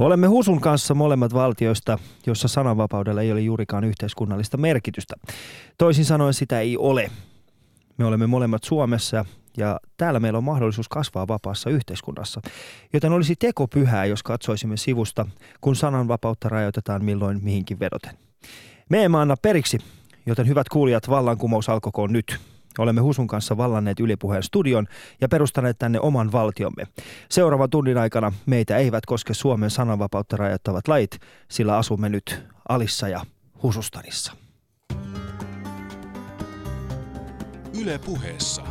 Olemme Husun kanssa molemmat valtioista, jossa sananvapaudella ei ole juurikaan yhteiskunnallista merkitystä. Toisin sanoen sitä ei ole. Me olemme molemmat Suomessa ja täällä meillä on mahdollisuus kasvaa vapaassa yhteiskunnassa. Joten olisi teko pyhää, jos katsoisimme sivusta, kun sananvapautta rajoitetaan milloin mihinkin vedoten. Me emme anna periksi, joten hyvät kuulijat, vallankumous alkokoon nyt. Olemme Husun kanssa vallanneet ylipuheen studion ja perustaneet tänne oman valtiomme. Seuraavan tunnin aikana meitä eivät koske Suomen sananvapautta rajoittavat lait, sillä asumme nyt Alissa ja Husustanissa. Yle puheessa.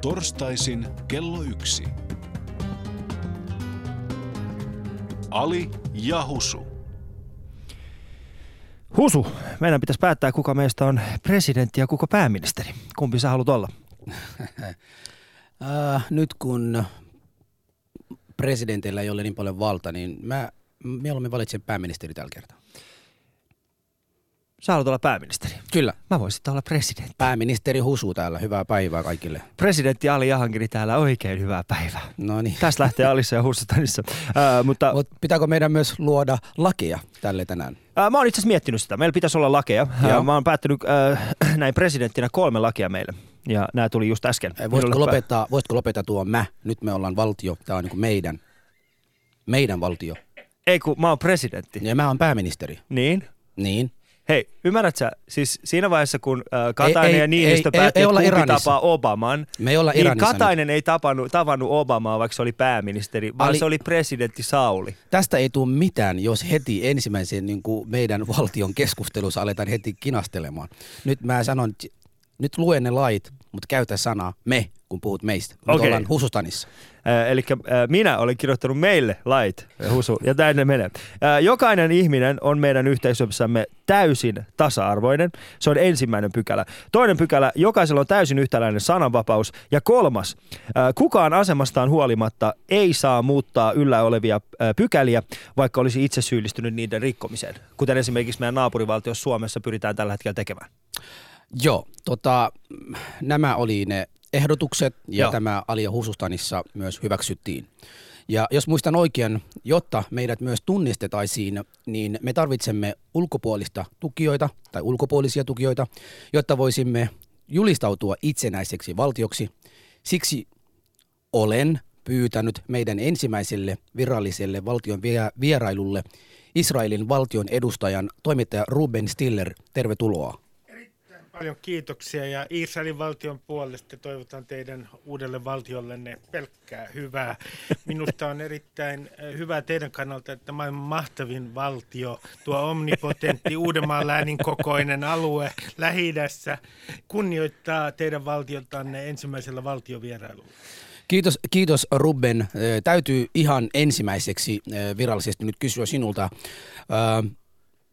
Torstaisin kello yksi. Ali ja Husu. Husu, meidän pitäisi päättää, kuka meistä on presidentti ja kuka pääministeri. Kumpi sä haluat olla? Äh, nyt kun presidentillä ei ole niin paljon valta, niin mä mieluummin valitsen pääministeri tällä kertaa. Sä haluat olla pääministeri. Kyllä. Mä voisin olla presidentti. Pääministeri Husu täällä. Hyvää päivää kaikille. Presidentti Ali Jahangiri täällä oikein hyvää päivää. No niin. Tästä lähtee Alissa ja Hussustanissa. Äh, mutta Mut pitääkö meidän myös luoda lakia tälle tänään? äh, mä oon itse asiassa miettinyt sitä. Meillä pitäisi olla lakeja. Joo. Äh, mä oon päättänyt äh, näin presidenttinä kolme lakia meille. Ja nämä tuli just äsken. Eh, Voisitko Minulle lopettaa, voisitko lopettaa tuo mä? Nyt me ollaan valtio. Tämä on niin kuin meidän. Meidän valtio. Ei kun mä oon presidentti. Ja mä oon pääministeri. Niin? Niin. Hei, ymmärrät sä, siis siinä vaiheessa kun äh, Katainen Ei- ei- ja Niinistö ei- ei- päätti, ei että kumpi Iranissa. tapaa Obaman, Me ei olla niin Iranissa Katainen ei tapannut, tavannut Obamaa, vaikka se oli pääministeri, vaan Ali- se oli presidentti Sauli. Tästä ei tule mitään, jos heti ensimmäisen niin kuin meidän valtion keskustelussa aletaan heti kinastelemaan. Nyt mä sanon, että nyt luen ne lait, mutta käytä sanaa me, kun puhut meistä. Okei. ollaan Husustanissa. Äh, eli äh, minä olen kirjoittanut meille lait, äh, Husu, ja näin ne menee. Äh, jokainen ihminen on meidän yhteisössämme täysin tasa-arvoinen. Se on ensimmäinen pykälä. Toinen pykälä, jokaisella on täysin yhtäläinen sananvapaus. Ja kolmas, äh, kukaan asemastaan huolimatta ei saa muuttaa yllä olevia äh, pykäliä, vaikka olisi itse syyllistynyt niiden rikkomiseen. Kuten esimerkiksi meidän naapurivaltiossa Suomessa pyritään tällä hetkellä tekemään. Joo, tota, nämä oli ne ehdotukset ja Joo. Tämä Alia Husustanissa myös hyväksyttiin. Ja jos muistan oikein, jotta meidät myös tunnistetaisiin, niin me tarvitsemme ulkopuolista tukijoita tai ulkopuolisia tukijoita, jotta voisimme julistautua itsenäiseksi valtioksi. Siksi olen pyytänyt meidän ensimmäiselle viralliselle valtion vie- vierailulle Israelin valtion edustajan toimittaja Ruben Stiller. Tervetuloa. Paljon kiitoksia ja Israelin valtion puolesta toivotan teidän uudelle valtiollenne pelkkää hyvää. Minusta on erittäin eh, hyvä teidän kannalta, että maailman mahtavin valtio, tuo omnipotentti Uudenmaan läänin kokoinen alue lähi kunnioittaa teidän valtiotanne ensimmäisellä valtiovierailulla. Kiitos, kiitos Ruben. Ö, Täytyy ihan ensimmäiseksi ö, virallisesti nyt kysyä sinulta.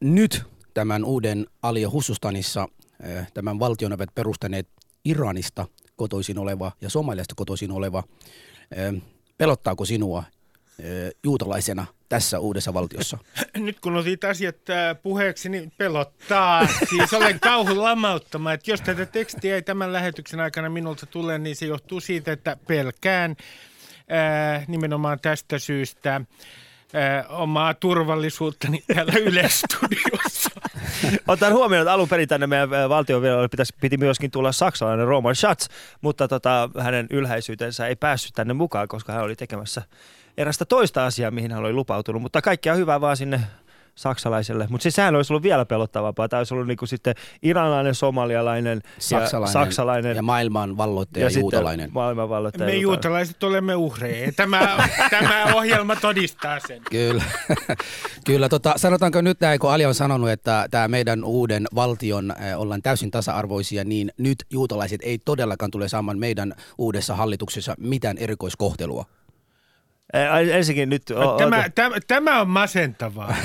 Nyt tämän uuden Alia Hussustanissa tämän valtion ovat perustaneet Iranista kotoisin oleva ja Somaliasta kotoisin oleva. Ö, Pelottaako sinua ö, juutalaisena tässä uudessa valtiossa? Nyt kun otit asiat äh, puheeksi, niin pelottaa. Siis olen kauhun lamauttama, että jos tätä tekstiä ei tämän lähetyksen aikana minulta tule, niin se johtuu siitä, että pelkään äh, nimenomaan tästä syystä äh, omaa turvallisuuttani täällä Yle-studiossa. Otan huomioon, että alun perin tänne meidän valtion pitäisi, piti myöskin tulla saksalainen Roman Schatz, mutta tota, hänen ylhäisyytensä ei päässyt tänne mukaan, koska hän oli tekemässä erästä toista asiaa, mihin hän oli lupautunut. Mutta kaikkea hyvää vaan sinne saksalaiselle. Mutta siis sehän olisi ollut vielä pelottavampaa. Tämä olisi ollut niinku sitten iranilainen, somalialainen Saksalainen, ja saksalainen. ja maailman valloittaja ja sitten juutalainen. Maailman valloittaja. Me juutalainen. juutalaiset olemme uhreja. Tämä, tämä ohjelma todistaa sen. Kyllä. Kyllä tota, sanotaanko nyt näin, kun Ali on sanonut, että tämä meidän uuden valtion äh, ollaan täysin tasa-arvoisia, niin nyt juutalaiset ei todellakaan tule saamaan meidän uudessa hallituksessa mitään erikoiskohtelua. Ensinnäkin nyt... o- Tämä, tämä, tämä on masentavaa.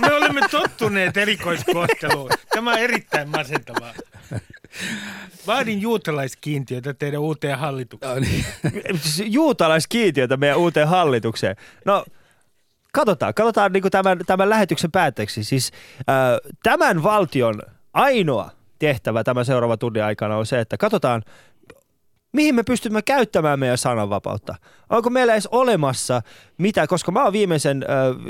Me olemme tottuneet erikoiskohteluun. Tämä on erittäin masentavaa. Vaadin juutalaiskiintiötä teidän uuteen hallitukseen. No niin. juutalaiskiintiötä meidän uuteen hallitukseen. No, katsotaan, katsotaan niin tämän, tämän lähetyksen päätteeksi. Siis äh, tämän valtion ainoa tehtävä tämän seuraavan tunnin aikana on se, että katsotaan, Mihin me pystymme käyttämään meidän sananvapautta? Onko meillä edes olemassa mitä, koska mä oon viimeisen ö,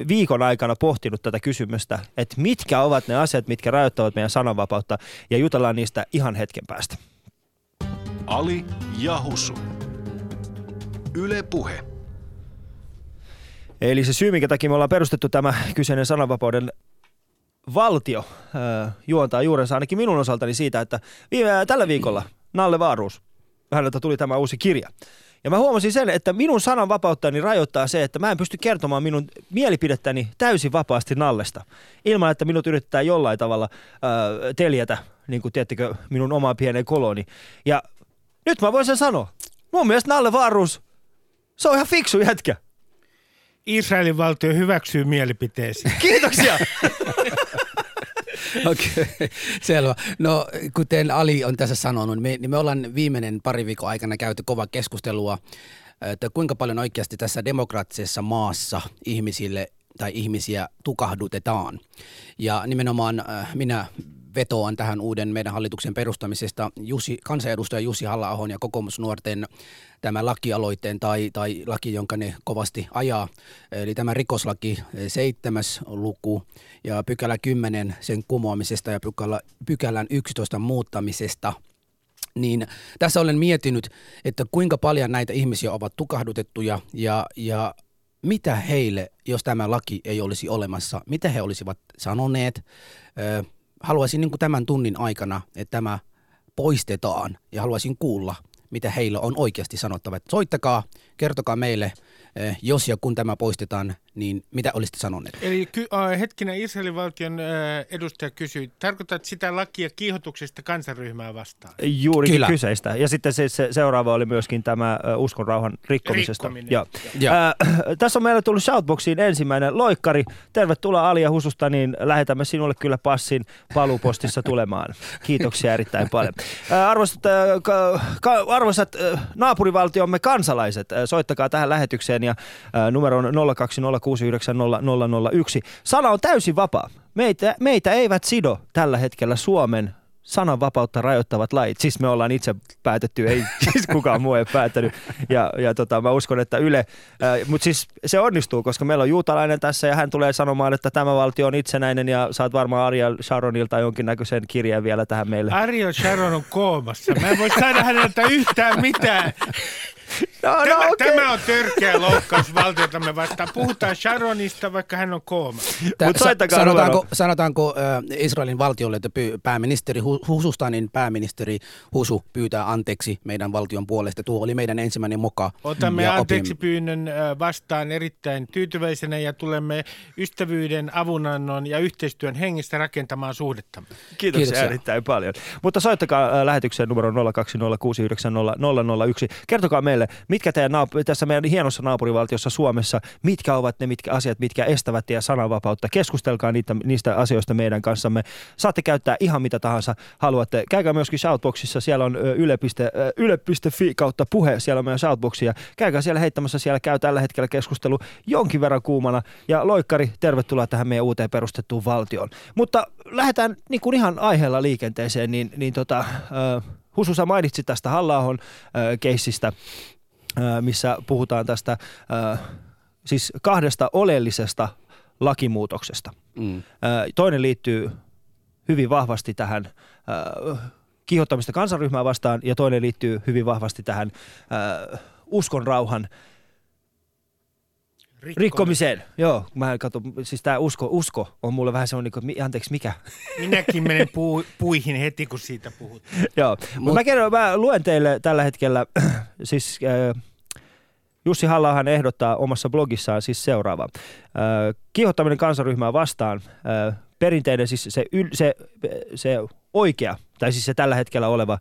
viikon aikana pohtinut tätä kysymystä, että mitkä ovat ne asiat, mitkä rajoittavat meidän sananvapautta ja jutellaan niistä ihan hetken päästä. Ali ja Husu. Yle Puhe. Eli se syy, minkä takia me ollaan perustettu tämä kyseinen sananvapauden valtio, ö, juontaa juurensa ainakin minun osaltani siitä, että viime, tällä viikolla Nalle Vaaruus, häneltä tuli tämä uusi kirja. Ja mä huomasin sen, että minun sananvapauttani rajoittaa se, että mä en pysty kertomaan minun mielipidettäni täysin vapaasti Nallesta. Ilman, että minut yritetään jollain tavalla ö, teljätä, niin kuin tiedättekö, minun oma pienen koloni. Ja nyt mä voin sen sanoa. Mun mielestä Nalle Vaaruus, se on ihan fiksu jätkä. Israelin valtio hyväksyy mielipiteesi. Kiitoksia. Okei, okay, selvä. No kuten Ali on tässä sanonut, me, niin me ollaan viimeinen pari viikon aikana käyty kova keskustelua, että kuinka paljon oikeasti tässä demokraattisessa maassa ihmisille tai ihmisiä tukahdutetaan. Ja nimenomaan äh, minä vetoan tähän uuden meidän hallituksen perustamisesta Jussi, kansanedustaja Jussi halla ja kokoomusnuorten tämä lakialoitteen tai, tai laki, jonka ne kovasti ajaa. Eli tämä rikoslaki seitsemäs luku ja pykälä 10 sen kumoamisesta ja pykälä, pykälän 11 muuttamisesta – niin tässä olen miettinyt, että kuinka paljon näitä ihmisiä ovat tukahdutettuja ja, ja mitä heille, jos tämä laki ei olisi olemassa, mitä he olisivat sanoneet. Haluaisin niin kuin tämän tunnin aikana, että tämä poistetaan ja haluaisin kuulla, mitä heillä on oikeasti sanottava. Soittakaa, kertokaa meille, jos ja kun tämä poistetaan, niin mitä olisitte sanoneet? Eli ky- äh, hetkinen Israelin valtion äh, edustaja kysyi, tarkoitat sitä lakia kiihotuksesta kansanryhmää vastaan? Juurikin Kyllä. kyseistä. Ja sitten se, se seuraava oli myöskin tämä äh, uskonrauhan rikkomisesta. Ja. Ja. Äh, tässä on meillä tullut Shoutboxiin ensimmäinen loikkari. Tervetuloa Alia Hususta, niin lähetämme sinulle kyllä passin paluupostissa tulemaan. Kiitoksia erittäin paljon. Äh, arvoisat, äh, ka, ka, arvoisat äh, naapurivaltiomme kansalaiset, äh, soittakaa tähän lähetykseen ja äh, numero on 020 Sana on täysin vapaa. Meitä, meitä eivät sido tällä hetkellä Suomen sananvapautta rajoittavat lait. Siis me ollaan itse päätetty, ei siis kukaan muu ei päättänyt. Ja, ja tota, mä uskon, että Yle, mutta siis se onnistuu, koska meillä on juutalainen tässä ja hän tulee sanomaan, että tämä valtio on itsenäinen ja saat varmaan Ariel Sharonilta jonkinnäköisen kirjeen vielä tähän meille. Ariel Sharon on koomassa. Mä en voi saada häneltä yhtään mitään. No, no tämä, no, okay. tämä on törkeä loukkaus valtiotamme vastaan. Puhutaan Sharonista, vaikka hän on kooma. Mut sa- sanotaanko, sanotaanko äh, Israelin valtiolle, että py- pääministeri Hususta, niin pääministeri Husu pyytää anteeksi meidän valtion puolesta. Tuo oli meidän ensimmäinen moka. Otamme anteeksi pyynnön vastaan erittäin tyytyväisenä ja tulemme ystävyyden, avunannon ja yhteistyön hengissä rakentamaan suhdettamme. Kiitoksia, Kiitoksia. erittäin paljon. Mutta soittakaa lähetykseen numero 020690001. Kertokaa meille, mitkä teidän naap- tässä meidän hienossa naapurivaltiossa Suomessa, mitkä ovat ne mitkä asiat, mitkä estävät teidän sananvapautta. Keskustelkaa niitä, niistä asioista meidän kanssamme. Saatte käyttää ihan mitä tahansa haluatte. Käykää myöskin Shoutboxissa, siellä on yle.fi yle kautta puhe, siellä on meidän Shoutboxia. Käykää siellä heittämässä, siellä käy tällä hetkellä keskustelu jonkin verran kuumana. Ja Loikkari, tervetuloa tähän meidän uuteen perustettuun valtioon. Mutta lähdetään niin kuin ihan aiheella liikenteeseen, niin, niin tota, äh, Husu, sä mainitsit tästä halla äh, keissistä missä puhutaan tästä siis kahdesta oleellisesta lakimuutoksesta. Mm. Toinen liittyy hyvin vahvasti tähän kiihottamista kansanryhmää vastaan ja toinen liittyy hyvin vahvasti tähän uskon rauhan Rikkomiseen. Joo, mä katson, siis tämä usko, usko on mulle vähän semmoinen, niin kuin, anteeksi, mikä? Minäkin menen puu, puihin heti, kun siitä puhut. Joo, Mut... mä, kerron, mä luen teille tällä hetkellä, siis äh, Jussi Hallahan ehdottaa omassa blogissaan siis seuraava. Äh, kiihottaminen kansaryhmää vastaan, äh, perinteinen siis se, se, se oikea, tai siis se tällä hetkellä oleva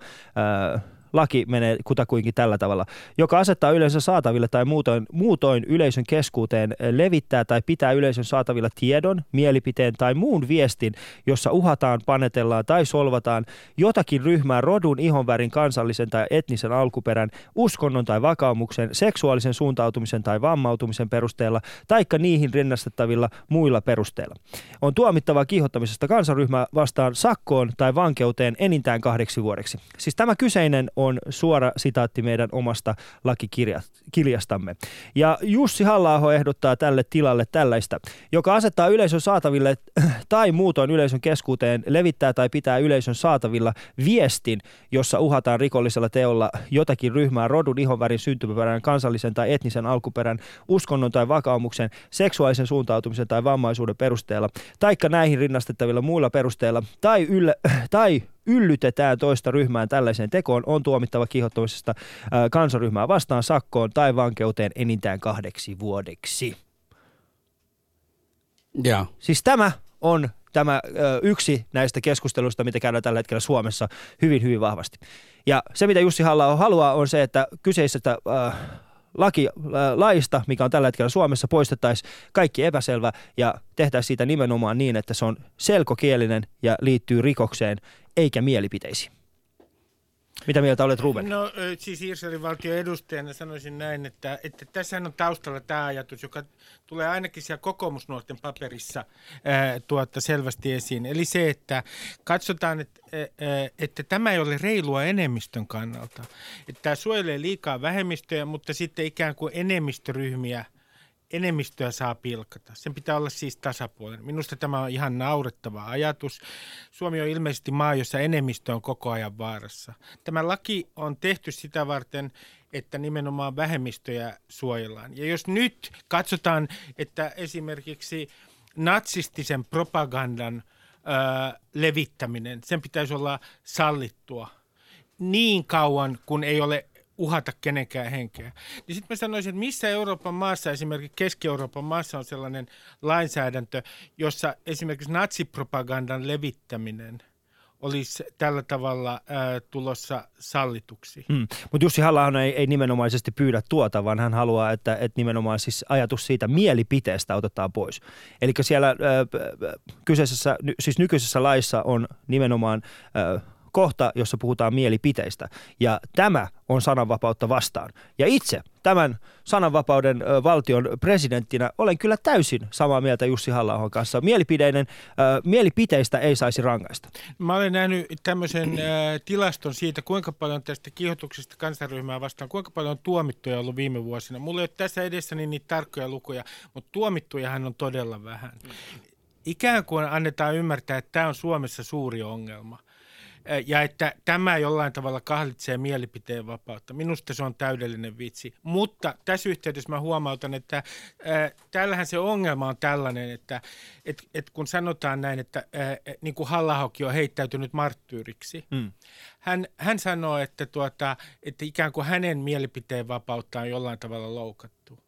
äh, laki menee kutakuinkin tällä tavalla, joka asettaa yleensä saataville tai muutoin, muutoin yleisön keskuuteen levittää tai pitää yleisön saatavilla tiedon, mielipiteen tai muun viestin, jossa uhataan, panetellaan tai solvataan jotakin ryhmää rodun, ihonvärin, kansallisen tai etnisen alkuperän, uskonnon tai vakaumuksen, seksuaalisen suuntautumisen tai vammautumisen perusteella, taikka niihin rinnastettavilla muilla perusteilla. On tuomittava kiihottamisesta kansanryhmää vastaan sakkoon tai vankeuteen enintään kahdeksi vuodeksi. Siis tämä kyseinen suora sitaatti meidän omasta lakikirjastamme. Ja Jussi halla ehdottaa tälle tilalle tällaista, joka asettaa yleisön saataville tai muutoin yleisön keskuuteen levittää tai pitää yleisön saatavilla viestin, jossa uhataan rikollisella teolla jotakin ryhmää rodun, ihonvärin, syntymäperän, kansallisen tai etnisen alkuperän, uskonnon tai vakaumuksen, seksuaalisen suuntautumisen tai vammaisuuden perusteella, taikka näihin rinnastettavilla muilla perusteilla, tai, yllä, tai yllytetään toista ryhmään tällaiseen tekoon, on tuomittava kiihottamisesta kansaryhmää vastaan sakkoon tai vankeuteen enintään kahdeksi vuodeksi. Ja. Siis tämä on tämä ö, yksi näistä keskusteluista, mitä käydään tällä hetkellä Suomessa hyvin, hyvin vahvasti. Ja se, mitä Jussi halla haluaa, on se, että kyseisestä ö, laki, laista, mikä on tällä hetkellä Suomessa, poistettaisiin kaikki epäselvä ja tehtäisiin siitä nimenomaan niin, että se on selkokielinen ja liittyy rikokseen eikä mielipiteisiin. Mitä mieltä olet, Ruben? No siis Israelin valtion edustajana sanoisin näin, että, että tässä on taustalla tämä ajatus, joka tulee ainakin siellä kokoomusnuorten paperissa ää, tuota, selvästi esiin. Eli se, että katsotaan, että, ää, että tämä ei ole reilua enemmistön kannalta. Että tämä suojelee liikaa vähemmistöjä, mutta sitten ikään kuin enemmistöryhmiä – enemmistöä saa pilkata. Sen pitää olla siis tasapuolinen. Minusta tämä on ihan naurettava ajatus. Suomi on ilmeisesti maa, jossa enemmistö on koko ajan vaarassa. Tämä laki on tehty sitä varten, että nimenomaan vähemmistöjä suojellaan. Ja jos nyt katsotaan, että esimerkiksi natsistisen propagandan ää, levittäminen, sen pitäisi olla sallittua niin kauan, kun ei ole uhata kenenkään henkeä. Niin sitten mä sanoisin, että missä Euroopan maassa, esimerkiksi Keski-Euroopan maassa on sellainen lainsäädäntö, jossa esimerkiksi natsipropagandan levittäminen – olisi tällä tavalla ää, tulossa sallituksi. Hmm. Mutta Jussi halla ei, ei nimenomaisesti pyydä tuota, vaan hän haluaa, että, että nimenomaan siis ajatus siitä mielipiteestä otetaan pois. Eli siellä ää, kyseisessä, siis nykyisessä laissa on nimenomaan ää, kohta, jossa puhutaan mielipiteistä. Ja tämä on sananvapautta vastaan. Ja itse tämän sananvapauden ö, valtion presidenttinä olen kyllä täysin samaa mieltä Jussi halla kanssa. Mielipideinen, ö, mielipiteistä ei saisi rangaista. Mä olen nähnyt tämmöisen ö, tilaston siitä, kuinka paljon tästä kiihotuksesta kansanryhmää vastaan, kuinka paljon tuomittuja on ollut viime vuosina. Mulla ei ole tässä edessäni niitä tarkkoja lukuja, mutta tuomittujahan on todella vähän. Ikään kuin annetaan ymmärtää, että tämä on Suomessa suuri ongelma – ja että tämä jollain tavalla kahlitsee mielipiteen vapautta. Minusta se on täydellinen vitsi. Mutta tässä yhteydessä mä huomautan, että äh, tällähän se ongelma on tällainen, että et, et kun sanotaan näin, että äh, niin kuin Hallahoki on heittäytynyt marttyyriksi, mm. hän, hän sanoo, että, tuota, että ikään kuin hänen mielipiteen vapautta on jollain tavalla loukattu.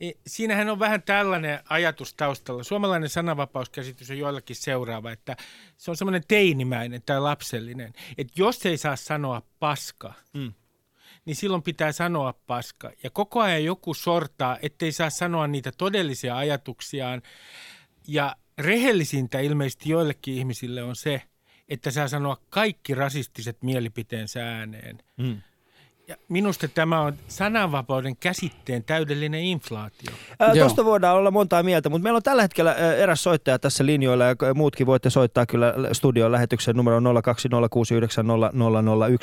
Niin siinähän on vähän tällainen ajatus taustalla. Suomalainen sananvapauskäsitys on joillakin seuraava, että se on semmoinen teinimäinen tai lapsellinen. Että jos ei saa sanoa paska, mm. niin silloin pitää sanoa paska. Ja koko ajan joku sortaa, ettei saa sanoa niitä todellisia ajatuksiaan. Ja rehellisintä ilmeisesti joillekin ihmisille on se, että saa sanoa kaikki rasistiset mielipiteensä ääneen. Mm. Ja minusta tämä on sananvapauden käsitteen täydellinen inflaatio. Tuosta voidaan olla montaa mieltä, mutta meillä on tällä hetkellä eräs soittaja tässä linjoilla ja muutkin voitte soittaa kyllä studion lähetyksen numero 02069001.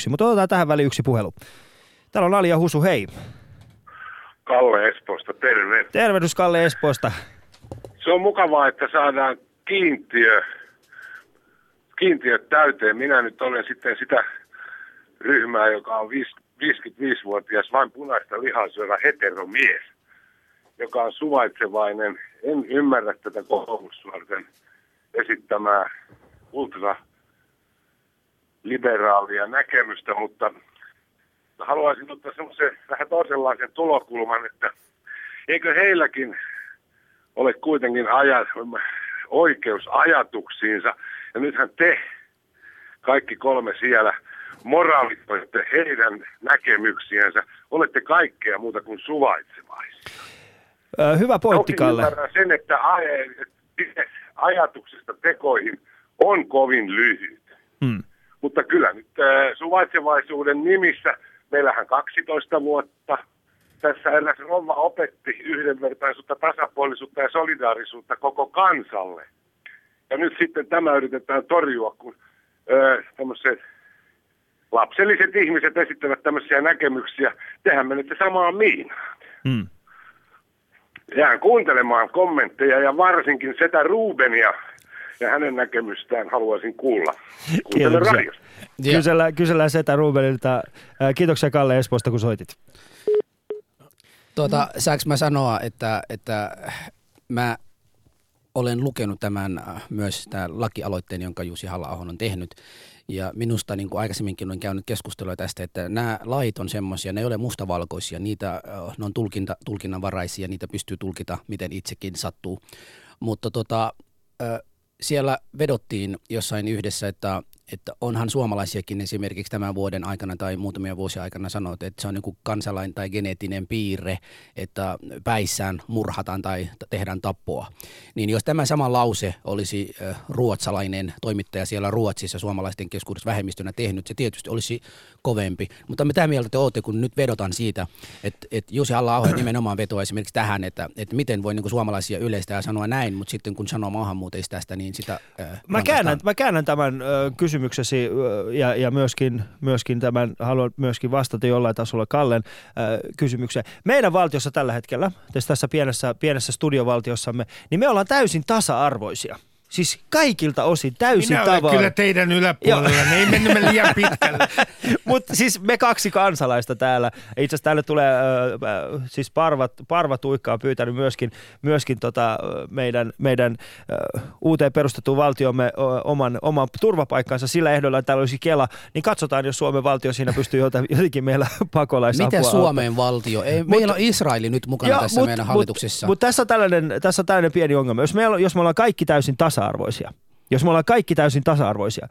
Mutta otetaan tähän väliin yksi puhelu. Täällä on Alia Husu, hei. Kalle Espoosta, terve. Tervehdys Kalle Espoosta. Se on mukavaa, että saadaan kiintiö, kiintiöt täyteen. Minä nyt olen sitten sitä ryhmää, joka on 55-vuotias vain punaista lihaa syövä heteromies, joka on suvaitsevainen. En ymmärrä tätä kokoomusnuorten esittämää ultra liberaalia näkemystä, mutta haluaisin ottaa semmoisen vähän toisenlaisen tulokulman, että eikö heilläkin ole kuitenkin ajat, oikeus ajatuksiinsa. Ja nythän te, kaikki kolme siellä, moraalitoitte heidän näkemyksiänsä. Olette kaikkea muuta kuin suvaitsevaisia. hyvä pointti, Kalle. sen, että ajatuksesta tekoihin on kovin lyhyt. Hmm. Mutta kyllä nyt suvaitsevaisuuden nimissä, meillähän 12 vuotta, tässä eräs rouva opetti yhdenvertaisuutta, tasapuolisuutta ja solidaarisuutta koko kansalle. Ja nyt sitten tämä yritetään torjua, kun tämmöiset lapselliset ihmiset esittävät tämmöisiä näkemyksiä. Tehän menette samaan miinaan. Mm. Jään kuuntelemaan kommentteja ja varsinkin Setä Rubenia ja hänen näkemystään haluaisin kuulla. Kiitoksia. radiosta. Kysellään Setä Rubenilta. Kiitoksia Kalle Espoosta, kun soitit. tuota, saanko mä sanoa, että, että mä olen lukenut tämän myös tämän lakialoitteen, jonka Jussi halla on tehnyt. Ja minusta niin kuin aikaisemminkin olen käynyt keskustelua tästä, että nämä lait on semmoisia, ne ei ole mustavalkoisia, niitä, ne on tulkinta, tulkinnanvaraisia, niitä pystyy tulkita miten itsekin sattuu. Mutta tota, siellä vedottiin jossain yhdessä, että, että onhan suomalaisiakin esimerkiksi tämän vuoden aikana tai muutamia vuosia aikana sanottu, että se on niin kansalain tai geneettinen piirre, että päissään murhataan tai tehdään tappoa. Niin jos tämä sama lause olisi äh, ruotsalainen toimittaja siellä Ruotsissa suomalaisten keskuudessa vähemmistönä tehnyt, se tietysti olisi kovempi. Mutta mitä mieltä te olette, kun nyt vedotaan siitä, että, että Jussi halla nimenomaan vetoaa esimerkiksi tähän, että, että miten voi niin suomalaisia yleistää ja sanoa näin, mutta sitten kun sanoo maahanmuuttajista tästä, niin sitä äh, Mä käännän, mä käännän tämän ö, kysymyksesi ja, ja myöskin, myöskin tämän, haluan myöskin vastata jollain tasolla Kallen ö, kysymykseen. Meidän valtiossa tällä hetkellä, tässä pienessä, pienessä studiovaltiossamme, niin me ollaan täysin tasa-arvoisia. Siis kaikilta osin täysin Minä olen tavalla. kyllä teidän yläpuolella, ne ei mennyt me liian pitkälle. Mutta siis me kaksi kansalaista täällä, itse asiassa täällä tulee, ö, siis Parvat, Parvatuikka on pyytänyt myöskin, myöskin tota, meidän, meidän ö, uuteen perustettuun valtiomme ö, oman, oman turvapaikkansa sillä ehdolla, että täällä olisi Kela, niin katsotaan, jos Suomen valtio siinä pystyy jotenkin meillä pakolaisapua Miten. Suomen valtio? Ei, meillä on Israeli nyt mukana Joo, tässä mut- meidän mut- hallituksessa. Mutta tässä, on tällainen, tässä on tällainen pieni ongelma. Jos me, jos me ollaan kaikki täysin tasa-arvoisia, jos me ollaan kaikki täysin tasa-arvoisia,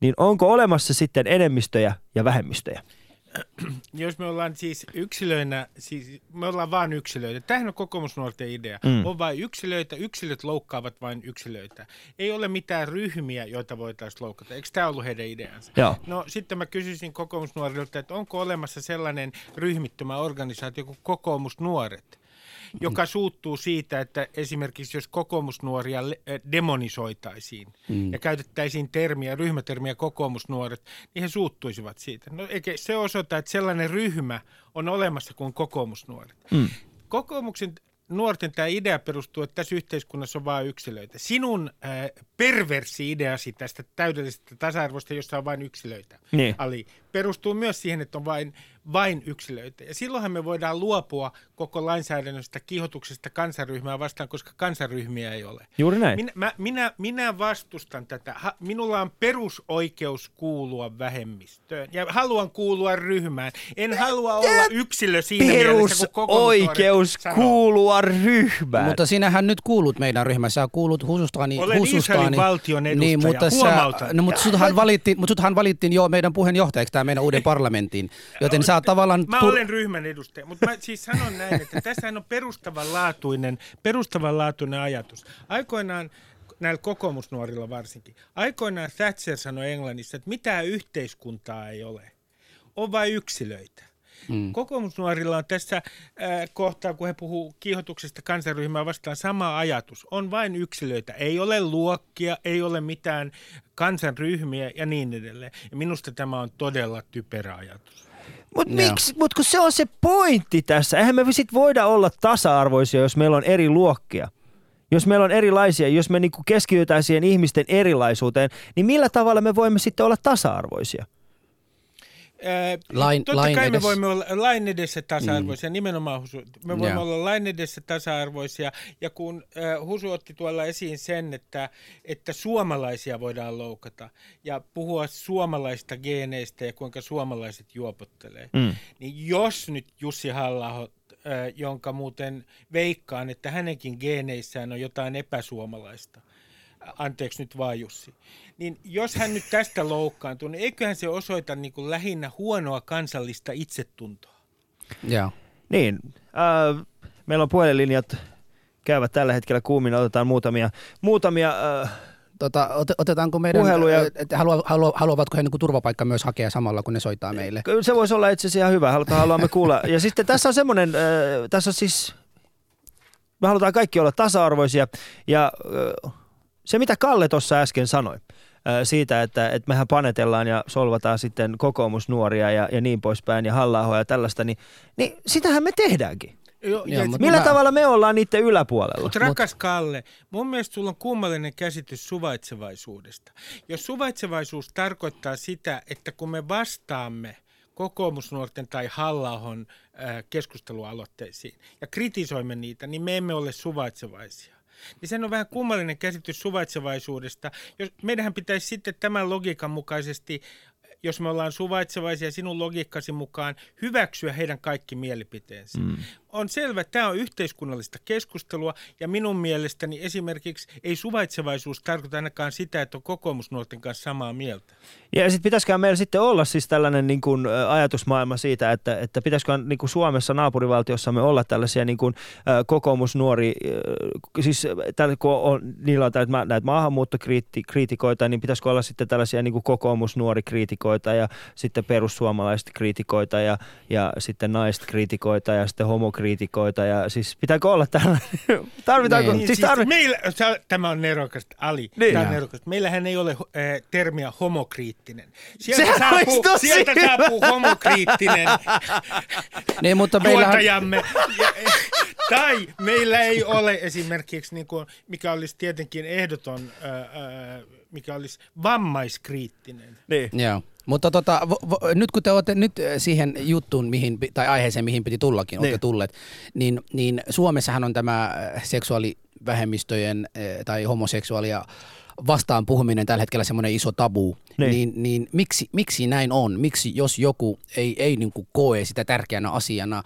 niin onko olemassa sitten enemmistöjä ja vähemmistöjä? Jos me ollaan siis yksilöinä, siis me ollaan vain yksilöitä. Tämähän on kokoomusnuorten idea. Mm. Mm. On vain yksilöitä, yksilöt loukkaavat vain yksilöitä. Ei ole mitään ryhmiä, joita voitaisiin loukata. Eikö tämä ollut heidän ideansa? Joo. No sitten mä kysyisin kokoomusnuorilta, että onko olemassa sellainen ryhmittymä organisaatio kuin kokoomusnuoret? Joka suuttuu siitä, että esimerkiksi jos kokoomusnuoria äh, demonisoitaisiin mm. ja käytettäisiin termiä, ryhmätermiä kokoomusnuoret, niin he suuttuisivat siitä. No eikä se osoita, että sellainen ryhmä on olemassa kuin kokoomusnuoret. Mm. Kokoomuksen nuorten tämä idea perustuu, että tässä yhteiskunnassa on vain yksilöitä. Sinun äh, perversi ideasi tästä täydellisestä tasa-arvosta, jossa on vain yksilöitä, Niin. Ali, perustuu myös siihen, että on vain, vain yksilöitä. Ja silloinhan me voidaan luopua koko lainsäädännöstä kiihotuksesta kansaryhmää vastaan, koska kansaryhmiä ei ole. Juuri näin. Minä, mä, minä, minä vastustan tätä. Ha, minulla on perusoikeus kuulua vähemmistöön ja haluan kuulua ryhmään. En halua olla yksilö siinä mielessä, kun Perusoikeus sanoo. kuulua ryhmään. Mutta sinähän nyt kuulut meidän ryhmässä, sä kuulut Husustaani. Olen Israelin valtion edustaja, niin, mutta, sä, huomautan. no, mutta suthan, valittiin, mutta suthan valittiin jo meidän puheenjohtajaksi tämä meidän uuden parlamentin, joten sä tavallaan... Mä olen ryhmän edustaja, mutta mä siis sanon näin, että tässähän on perustavanlaatuinen, perustavanlaatuinen ajatus. Aikoinaan näillä kokoomusnuorilla varsinkin. Aikoinaan Thatcher sanoi Englannissa, että mitään yhteiskuntaa ei ole. On vain yksilöitä. Mm. Kokoomusnuorilla on tässä äh, kohtaa, kun he puhuu kiihotuksesta kansanryhmää vastaan, sama ajatus. On vain yksilöitä. Ei ole luokkia, ei ole mitään kansanryhmiä ja niin edelleen. Ja minusta tämä on todella typerä ajatus. Mutta miksi, mut kun se on se pointti tässä. Eihän me sit voida olla tasa-arvoisia, jos meillä on eri luokkia. Jos meillä on erilaisia, jos me niinku keskitytään siihen ihmisten erilaisuuteen, niin millä tavalla me voimme sitten olla tasa-arvoisia? Lain- totta lain kai edessä. me voimme olla lain edessä tasa-arvoisia, mm. nimenomaan Husu. Me voimme Joo. olla lain edessä tasa-arvoisia. Ja kun äh, Husu otti tuolla esiin sen, että, että suomalaisia voidaan loukata ja puhua suomalaista geeneistä ja kuinka suomalaiset juopottelee, Mm. niin jos nyt Jussi halla jonka muuten veikkaan, että hänenkin geeneissään on jotain epäsuomalaista, anteeksi nyt vaan Jussi, niin jos hän nyt tästä loukkaantuu, niin eiköhän se osoita niin kuin lähinnä huonoa kansallista itsetuntoa. Joo. Niin, äh, meillä on puhelinlinjat käyvät tällä hetkellä kuumina. Otetaan muutamia, muutamia äh, Tota, ot, otetaanko meidän, Puheluja. että halua, halua, haluavatko he niin turvapaikka myös hakea samalla, kun ne soittaa meille? Kyllä se voisi olla itse asiassa ihan hyvä, haluamme kuulla. Ja sitten tässä on semmoinen, äh, tässä on siis, me halutaan kaikki olla tasa-arvoisia ja äh, se mitä Kalle tuossa äsken sanoi, siitä, että, että mehän panetellaan ja solvataan sitten kokoomusnuoria ja, ja niin poispäin ja halla ja tällaista, niin, niin sitähän me tehdäänkin. Jo, Joo, ja, mutta Millä mä- tavalla me ollaan niiden yläpuolella? Mutta rakas Kalle, mun mielestä sulla on kummallinen käsitys suvaitsevaisuudesta. Jos suvaitsevaisuus tarkoittaa sitä, että kun me vastaamme kokoomusnuorten tai hallahon keskustelualoitteisiin ja kritisoimme niitä, niin me emme ole suvaitsevaisia. Niin sen on vähän kummallinen käsitys suvaitsevaisuudesta. Jos, meidänhän pitäisi sitten tämän logiikan mukaisesti, jos me ollaan suvaitsevaisia sinun logiikkasi mukaan, hyväksyä heidän kaikki mielipiteensä. Mm. On selvä, että tämä on yhteiskunnallista keskustelua ja minun mielestäni esimerkiksi ei suvaitsevaisuus tarkoita ainakaan sitä, että on kokoomusnuorten kanssa samaa mieltä. Ja sitten pitäisikö meillä sitten olla siis tällainen niin kuin, ajatusmaailma siitä, että, että pitäisikö niin kuin Suomessa naapurivaltiossamme olla tällaisia niin kuin, kokoomusnuori, siis tällä, kun on, niillä on näitä maahanmuuttokriitikoita, niin pitäisikö olla sitten tällaisia niin kuin kokoomusnuori kriitikoita ja sitten perussuomalaiset kriitikoita ja, ja sitten naiset kriitikoita ja sitten homokriitikoita ja siis pitääkö olla tällainen? Tarvitaanko? Niin, siis tarvi... meillä, sä- tämä on nerokasta, Ali. Niin. Tämä on nerokasta. Meillähän ei ole äh, termiä homokriittinen. Sehän Sieltä olisi saapuu, sieltä saapuu homokriittinen Niin, mutta meillähän, tuotajamme. Ja- tai meillä ei ole esimerkiksi, niin kuin, mikä olisi tietenkin ehdoton, äh, äh, mikä olisi vammaiskriittinen. Niin. Joo. Mutta tota, vo, vo, nyt kun te olette nyt äh, siihen juttuun, mihin, tai aiheeseen, mihin piti tullakin, olette Niin. tulleet, niin, niin Suomessahan on tämä äh, seksuaalivähemmistöjen äh, tai homoseksuaalia vastaan puhuminen tällä hetkellä semmoinen iso tabu, Niin. niin, niin, miksi, miksi näin on? Miksi jos joku ei, ei niin kuin koe sitä tärkeänä asiana, äh,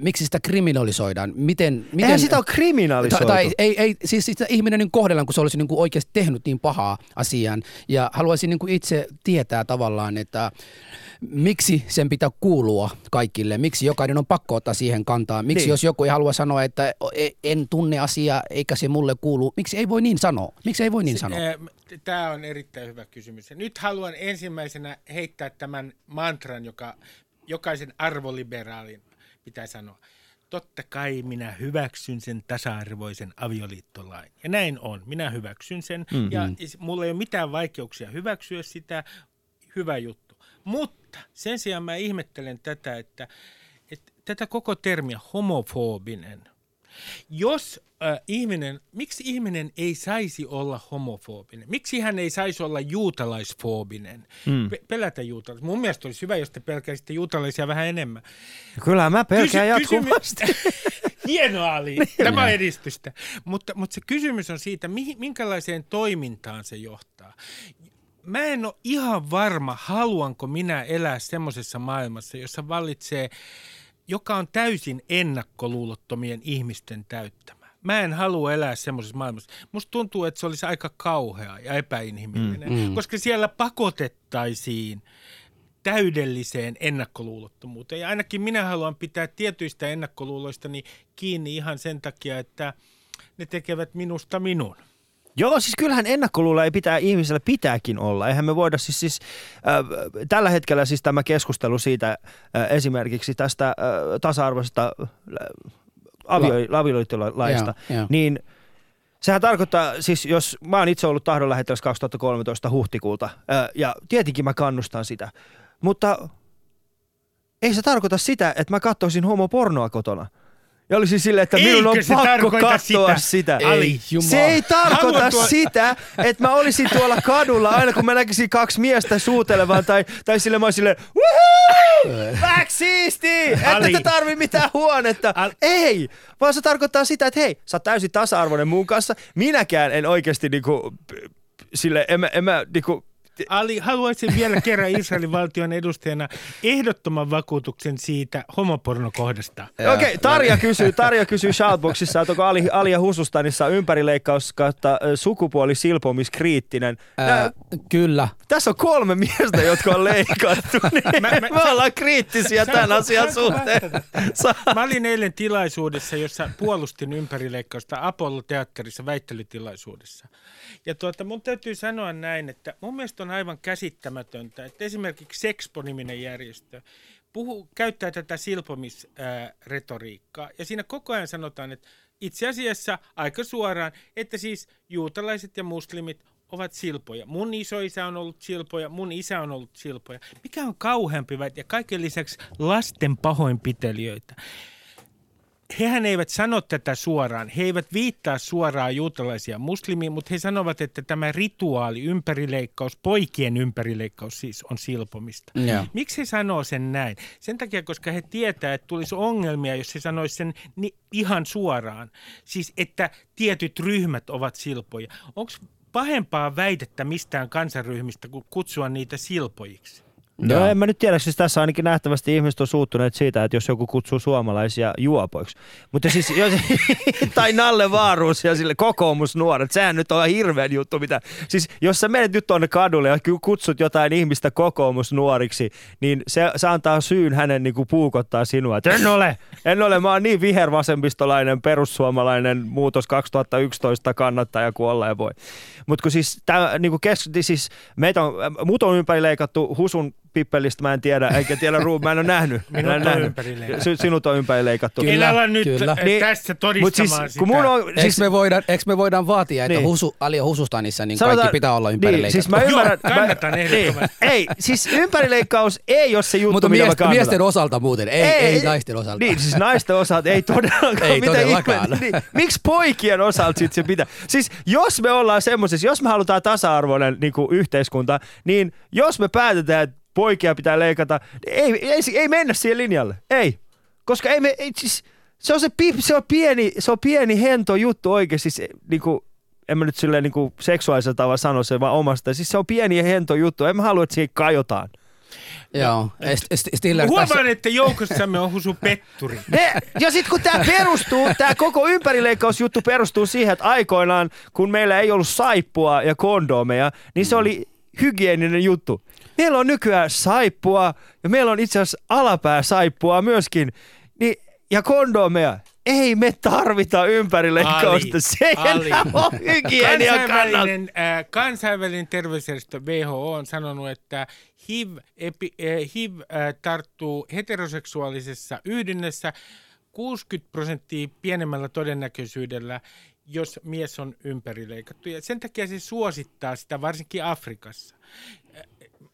miksi sitä kriminalisoidaan? Miten, miten, Eihän sitä ole kriminalisoitu. tai, tai ei, ei, siis sitä ihminen niin kohdellaan, kun se olisi niin kuin oikeasti tehnyt niin pahaa asiaan. Ja haluaisin niin kuin itse tietää tavallaan, että miksi sen pitää kuulua kaikille, miksi jokainen on pakko ottaa siihen kantaa, miksi Niin. jos joku ei halua sanoa, että e- en tunne asiaa eikä se mulle kuulu, miksi ei voi niin sanoa? Miksi ei voi niin sanoa? Tämä on erittäin hyvä kysymys. Nyt haluan ensimmäisenä heittää tämän mantran, joka jokaisen arvoliberaalin pitää sanoa. Totta kai minä hyväksyn sen tasa-arvoisen avioliittolain. Ja näin on. Minä hyväksyn sen. Mm-hmm. Ja mulla ei ole mitään vaikeuksia hyväksyä sitä. Hyvä juttu. Mutta sen sijaan mä ihmettelen tätä, että, että tätä koko termiä homofobinen – jos äh, ihminen, miksi ihminen ei saisi olla homofobinen? Miksi hän ei saisi olla juutalaisfoobinen? Mm. Pe- pelätä juutalaisia. Mun mielestä olisi hyvä, jos te pelkäisitte juutalaisia vähän enemmän. Kyllä mä pelkään Kysy- jatkuvasti. Hienoa, Ali. Tämä on edistystä. Mutta, mutta se kysymys on siitä, mihin, minkälaiseen toimintaan se johtaa. Mä en ole ihan varma, haluanko minä elää semmoisessa maailmassa, jossa vallitsee, joka on täysin ennakkoluulottomien ihmisten täyttämä. Mä en halua elää semmoisessa maailmassa. Musta tuntuu, että se olisi aika kauhea ja epäinhimillinen, mm, mm. koska siellä pakotettaisiin täydelliseen ennakkoluulottomuuteen. Ja ainakin minä haluan pitää tietyistä ennakkoluuloistani kiinni ihan sen takia, että ne tekevät minusta minun. Joo, siis kyllähän ennakkoluulla ei pitää ihmisellä pitääkin olla. Eihän me voida siis, siis äh, tällä hetkellä siis tämä keskustelu siitä äh, esimerkiksi tästä äh, tasa-arvoisesta äh, avio, avioliittolaista, niin sehän tarkoittaa, siis jos mä oon itse ollut tahdon lähettiläs 2013 huhtikuulta äh, ja tietenkin mä kannustan sitä, mutta ei se tarkoita sitä, että mä katsoisin homopornoa kotona. Ja olisin silleen, että minun on pakko katsoa sitä? sitä. Ei. Se ei tarkoita Haluan tuo- sitä, että mä olisin tuolla kadulla aina kun mä näkisin kaksi miestä suutelevan tai, tai sille mä olisin silleen! Back siisti! Ette te tarvi mitään huonetta. Al- Ei, vaan se tarkoittaa sitä, että hei, sä oot täysin tasa-arvoinen mun kanssa. Minäkään en oikeasti niinku, sille, en mä, en mä niinku, Ali, haluaisin vielä kerran Israelin valtion edustajana ehdottoman vakuutuksen siitä homopornokohdasta. Okei, okay, Tarja kysyy, Tarja kysyy Shoutboxissa, että onko Ali, Alia Husustanissa ympärileikkaus kautta sukupuolisilpomiskriittinen. Nää, Ää, kyllä. tässä on kolme miestä, jotka on leikattu, niin Mä- mä- me ollaan kriittisiä tämän asian suhteen. Mä olin eilen tilaisuudessa, jossa puolustin ympärileikkausta Apollo-teatterissa väittelytilaisuudessa. Ja tuota, mun täytyy sanoa näin, että mun mielestä on aivan käsittämätöntä, että esimerkiksi Sexpo-niminen järjestö puhuu, käyttää tätä silpomisretoriikkaa. Ja siinä koko ajan sanotaan, että itse asiassa aika suoraan, että siis juutalaiset ja muslimit ovat silpoja. Mun isoisä on ollut silpoja, mun isä on ollut silpoja. Mikä on kauheampi? Ja kaiken lisäksi lasten pahoinpitelijöitä hehän eivät sano tätä suoraan. He eivät viittaa suoraan juutalaisia muslimiin, mutta he sanovat, että tämä rituaali, ympärileikkaus, poikien ympärileikkaus siis on silpomista. Joo. Miksi he sanoo sen näin? Sen takia, koska he tietää, että tulisi ongelmia, jos he sanoisi sen ni- ihan suoraan. Siis, että tietyt ryhmät ovat silpoja. Onko pahempaa väitettä mistään kansanryhmistä kuin kutsua niitä silpojiksi? No Joo. en mä nyt tiedä, siis tässä ainakin nähtävästi ihmiset on suuttuneet siitä, että jos joku kutsuu suomalaisia juopoiksi. Mutta siis, jos, tai Nalle Vaaruus ja sille kokoomusnuoret, sehän nyt on hirveän juttu, mitä, siis jos sä menet nyt tuonne kadulle ja kutsut jotain ihmistä kokoomusnuoriksi, niin se, se antaa syyn hänen niin kuin puukottaa sinua, että en ole, en ole, mä oon niin vihervasemmistolainen, perussuomalainen, muutos 2011 kannattaja kuin olla ja voi. Mutta kun siis, tää, kuin kes, siis meitä on, mut on ympärileikattu Husun pippelistä, mä en tiedä, eikä tiedä Ruu, mä en ole nähnyt. Mä en Minut on nähnyt. sinut on ympärileikattu. Kyllä, en ala nyt kyllä. Niin, tässä todistamaan siis, sitä. kun mun on, Eikö siis, me, voidaan, eikö me voidaan vaatia, että Niin. husu, Alia Husustanissa niin kaikki pitää olla niin, ympärileikattu? siis mä ymmärrän. Joo, kannatan mä, ehdottomasti. Niin, ei, siis ympärileikkaus ei ole se juttu, Mutta mitä mä mies, kannatan. miesten osalta muuten, ei, ei, ei naisten osalta. Niin, siis naisten osalta ei todellakaan. Ei mitä todellakaan. ihme- Niin, miksi poikien osalta sit se pitää? Siis jos me ollaan semmoisessa, jos me halutaan tasa-arvoinen niin kuin yhteiskunta, niin jos me päätetään, että poikia pitää leikata, ei, ei, ei mennä siihen linjalle. Ei. Koska ei me, ei, siis, se on se, pi- se on pieni, se on pieni hento juttu oikeasti, siis niin kuin, en mä nyt silleen niin kuin seksuaalisella tavalla sano se vaan omasta. Siis se on pieni ja hento juttu. En mä halua, että siihen kajotaan. Joo, St- St- Stiller tässä. Huomaan, että joukossamme on Husu Petturi. Ne, ja sitten kun tämä perustuu, tämä koko ympärileikkausjuttu perustuu siihen, että aikoinaan, kun meillä ei ollut saippua ja kondomeja, niin se oli hygieninen juttu. Meillä on nykyään saippua ja meillä on itse asiassa alapääsaippua myöskin niin, ja kondomeja. Ei me tarvita ympärileikkausta. Ali, Se ei Ali. enää ole kannalta. Kansainvälinen, äh, kansainvälinen terveysjärjestö WHO on sanonut, että HIV, epi, äh, HIV äh, tarttuu heteroseksuaalisessa yhdynnässä 60 prosenttia pienemmällä todennäköisyydellä, jos mies on ympärileikattu. Ja sen takia se suosittaa sitä varsinkin Afrikassa. Äh,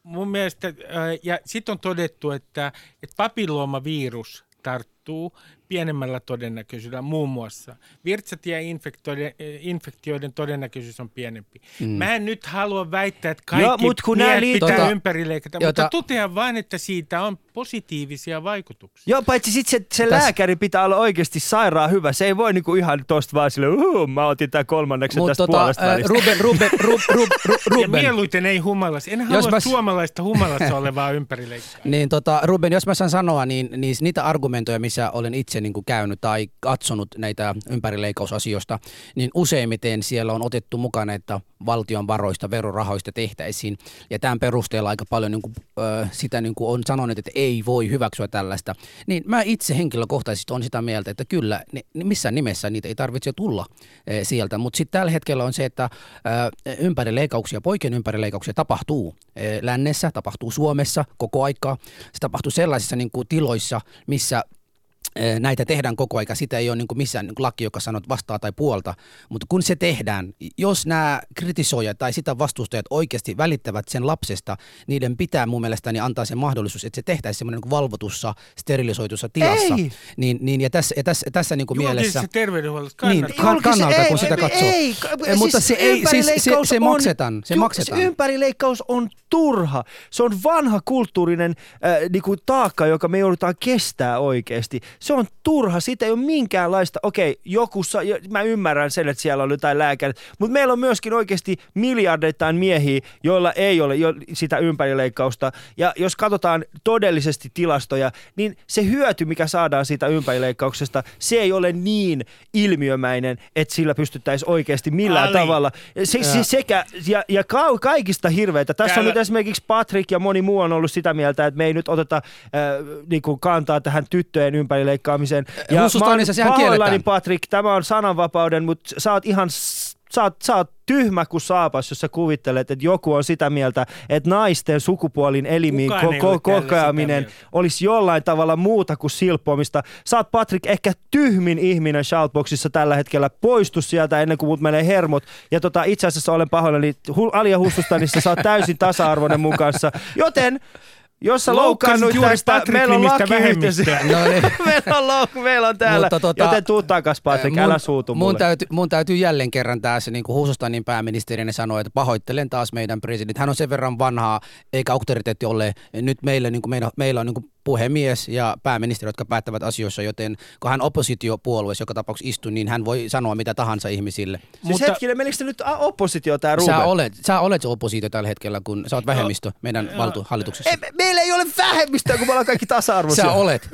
Mun mielestä, äh, ja sitten on todettu, että, että papilloomavirus tarttuu pienemmällä todennäköisyydellä muun muassa. Virtsatieinfektioiden infektioiden todennäköisyys on pienempi. Mm. Mä en nyt halua väittää, että kaikki Joo, mut kun nää miehet liittyy- pitää Tota, ympärileikata, jota- mutta totean vain, että siitä on positiivisia vaikutuksia. Joo, paitsi sitten se, se Täs- lääkäri pitää olla oikeasti sairaan hyvä. Se ei voi niinku ihan tosta vaan sille, uh, mä otin tää kolmanneksi Mutta tästä tota, puolesta äh, välistä. Ruben, Ruben, Ruben, Ruben, Ja mieluiten ei humalassa. En halua mä- suomalaista humalassa olevaa ympärileikkaa. Niin tota, Ruben, jos mä saan sanoa, niin, niin niitä argumentoja, missä olen itse niin kuin käynyt tai katsonut näitä ympärileikkausasioista, niin useimmiten siellä on otettu mukana, että valtion varoista, verorahoista tehtäisiin. Ja tämän perusteella aika paljon niin kuin, sitä niin kuin on sanonut, että ei voi hyväksyä tällaista. Niin mä itse henkilökohtaisesti on sitä mieltä, että kyllä, ne, missään nimessä niitä ei tarvitse tulla eh, sieltä. Mutta sitten tällä hetkellä on se, että ö, ympärileikkauksia, poikien ympärileikkauksia tapahtuu eh, lännessä, tapahtuu Suomessa koko aikaa. Se tapahtuu sellaisissa niin kuin, tiloissa, missä näitä tehdään koko aika. Sitä ei ole niin kuin missään niin kuin laki, joka sanoo vastaa tai puolta. Mutta kun se tehdään, jos nämä kritisoijat tai sitä vastustajat oikeasti välittävät sen lapsesta, niiden pitää mun mielestäni antaa se mahdollisuus, että se tehtäisiin semmoinen niin valvotussa, sterilisoitussa tilassa. Ei! Niin, niin, ja tässä, ja tässä, tässä niin kuin mielessä... Terveydenhuollossa Niin, kannattaa. kannalta, ei, kun sitä ei, katsoo. Ei, Eh, mutta se ei- siis se- se on- maksetaan, se Ju- maksetaan. ympärileikkaus on turha. Se on vanha kulttuurinen äh, niinku taakka, joka me joudutaan kestää oikeasti. Se on turha, siitä ei ole minkäänlaista, okei, joku, sa- mä ymmärrän sen, että siellä on jotain lääkärit, mutta meillä on myöskin oikeasti miljardeittain miehiä, joilla ei ole jo sitä ympärileikkausta. Ja jos katsotaan todellisesti tilastoja, niin se hyöty, mikä saadaan siitä ympärileikkauksesta, se ei ole niin ilmiömäinen, että sillä pystyttäisiin oikeasti millään Ali. tavalla. Se, se, sekä, ja, ja kau- kaikista hirveitä. Tässä on Täällä- nyt esimerkiksi Patrick ja moni muu on ollut sitä mieltä, että me ei nyt oteta äh, niin kuin kantaa tähän tyttöjen ympärileikkaamiseen. Ja Husustanissa mä sehän oon kielletään. Patrick, tämä on sananvapauden, mutta sä oot ihan sä oot, sä oot tyhmä kuin saapas, jos sä kuvittelet, että joku on sitä mieltä, että naisten sukupuolin elimiin ko- ko- kokoaminen olisi jollain tavalla muuta kuin silpomista. Sä oot Patrick ehkä tyhmin ihminen Shoutboxissa tällä hetkellä. Poistu sieltä ennen kuin mut menee hermot. Ja tota, itse asiassa olen pahoillani, hu- Alia Hussustanissa sä oot täysin tasa-arvoinen mun kanssa. Joten jos sä loukkaannut juuri tästä, meillä on lakiyhteisö. vähemmistöä. No niin. meillä, on louk- meillä on täällä, Mutta tota, joten tuu takas Patrick, mun, älä suutu mun, mulle. täytyy, mun täytyy jälleen kerran tässä, niin kuin Husustanin pääministerinä sanoi, että pahoittelen taas meidän presidentti. Hän on sen verran vanhaa, eikä auktoriteetti ole. Nyt meillä, niin kuin meillä, meillä on niin kuin puhemies ja pääministeri, jotka päättävät asioissa, joten kun hän oppositiopuolueessa joka tapauksessa istuu, niin hän voi sanoa mitä tahansa ihmisille. Siis Mutta- hetkinen, menikö se nyt oppositio tää Ruben? Sä olet, sä olet se oppositio tällä hetkellä, kun sä oot vähemmistö meidän valtu, hallituksessa. Ei, me- meillä ei ole vähemmistöä, kun me ollaan kaikki tasa-arvoisia. Sä olet.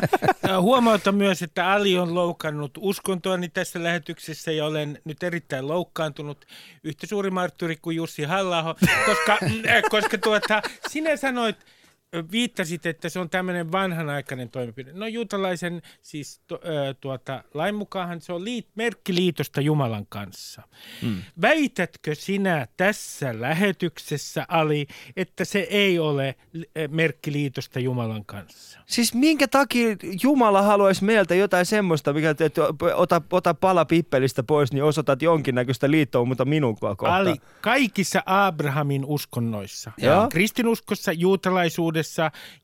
Huomauta myös, että Ali on loukannut uskontoani tässä lähetyksessä ja olen nyt erittäin loukkaantunut. Yhtä suuri martturi kuin Jussi halla koska, koska tuota, sinä sanoit, viittasit, että se on tämmöinen vanhanaikainen toimenpide. No juutalaisen siis to, ö, tuota, lain mukaanhan se on liit, merkki liitosta Jumalan kanssa. Mm. Väitätkö sinä tässä lähetyksessä, Ali, että se ei ole merkki liitosta Jumalan kanssa? Siis minkä takia Jumala haluaisi meiltä jotain semmoista, mikä että ota, ota pala pippelistä pois, niin osoitat jonkinnäköistä liittoa, mutta minun kohtaan. Ali, kaikissa Abrahamin uskonnoissa, Joo. kristinuskossa, juutalaisuudessa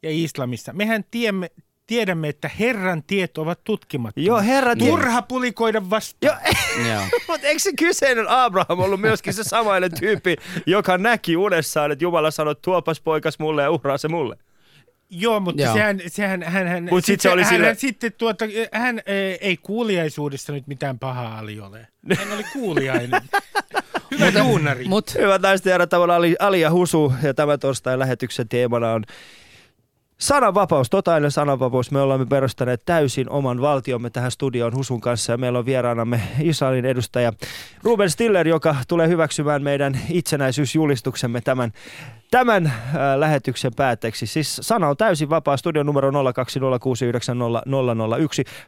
ja islamissa. Mehän tiemme, tiedämme, että Herran tiet ovat tutkimattomat. Joo, Herran tiet- Turha pulikoida vastaan. Joo, Joo. mutta eikö se kyseinen Abraham ollut myöskin se samainen tyyppi, joka näki unessaan, että Jumala sanoi, tuopas poikas mulle ja uhraa se mulle? Joo, mutta Joo. sehän, sehän hän, hän, Mut sit se oli hän, sille- hän, sitten tuota, hän e, ei kuuliaisuudessa nyt mitään pahaa Ali ole. Hän oli kuuliainen. Hyvä duunari. Mut Hyvät naiset ja tämä on Ali, Ali ja Husu ja tämän torstain lähetyksen teemana on Sananvapaus, totaalinen sananvapaus. Me olemme perustaneet täysin oman valtiomme tähän studioon Husun kanssa ja meillä on vieraanamme Israelin edustaja Ruben Stiller, joka tulee hyväksymään meidän itsenäisyysjulistuksemme tämän, tämän äh, lähetyksen päätteeksi. Siis sana on täysin vapaa. Studion numero 02069001.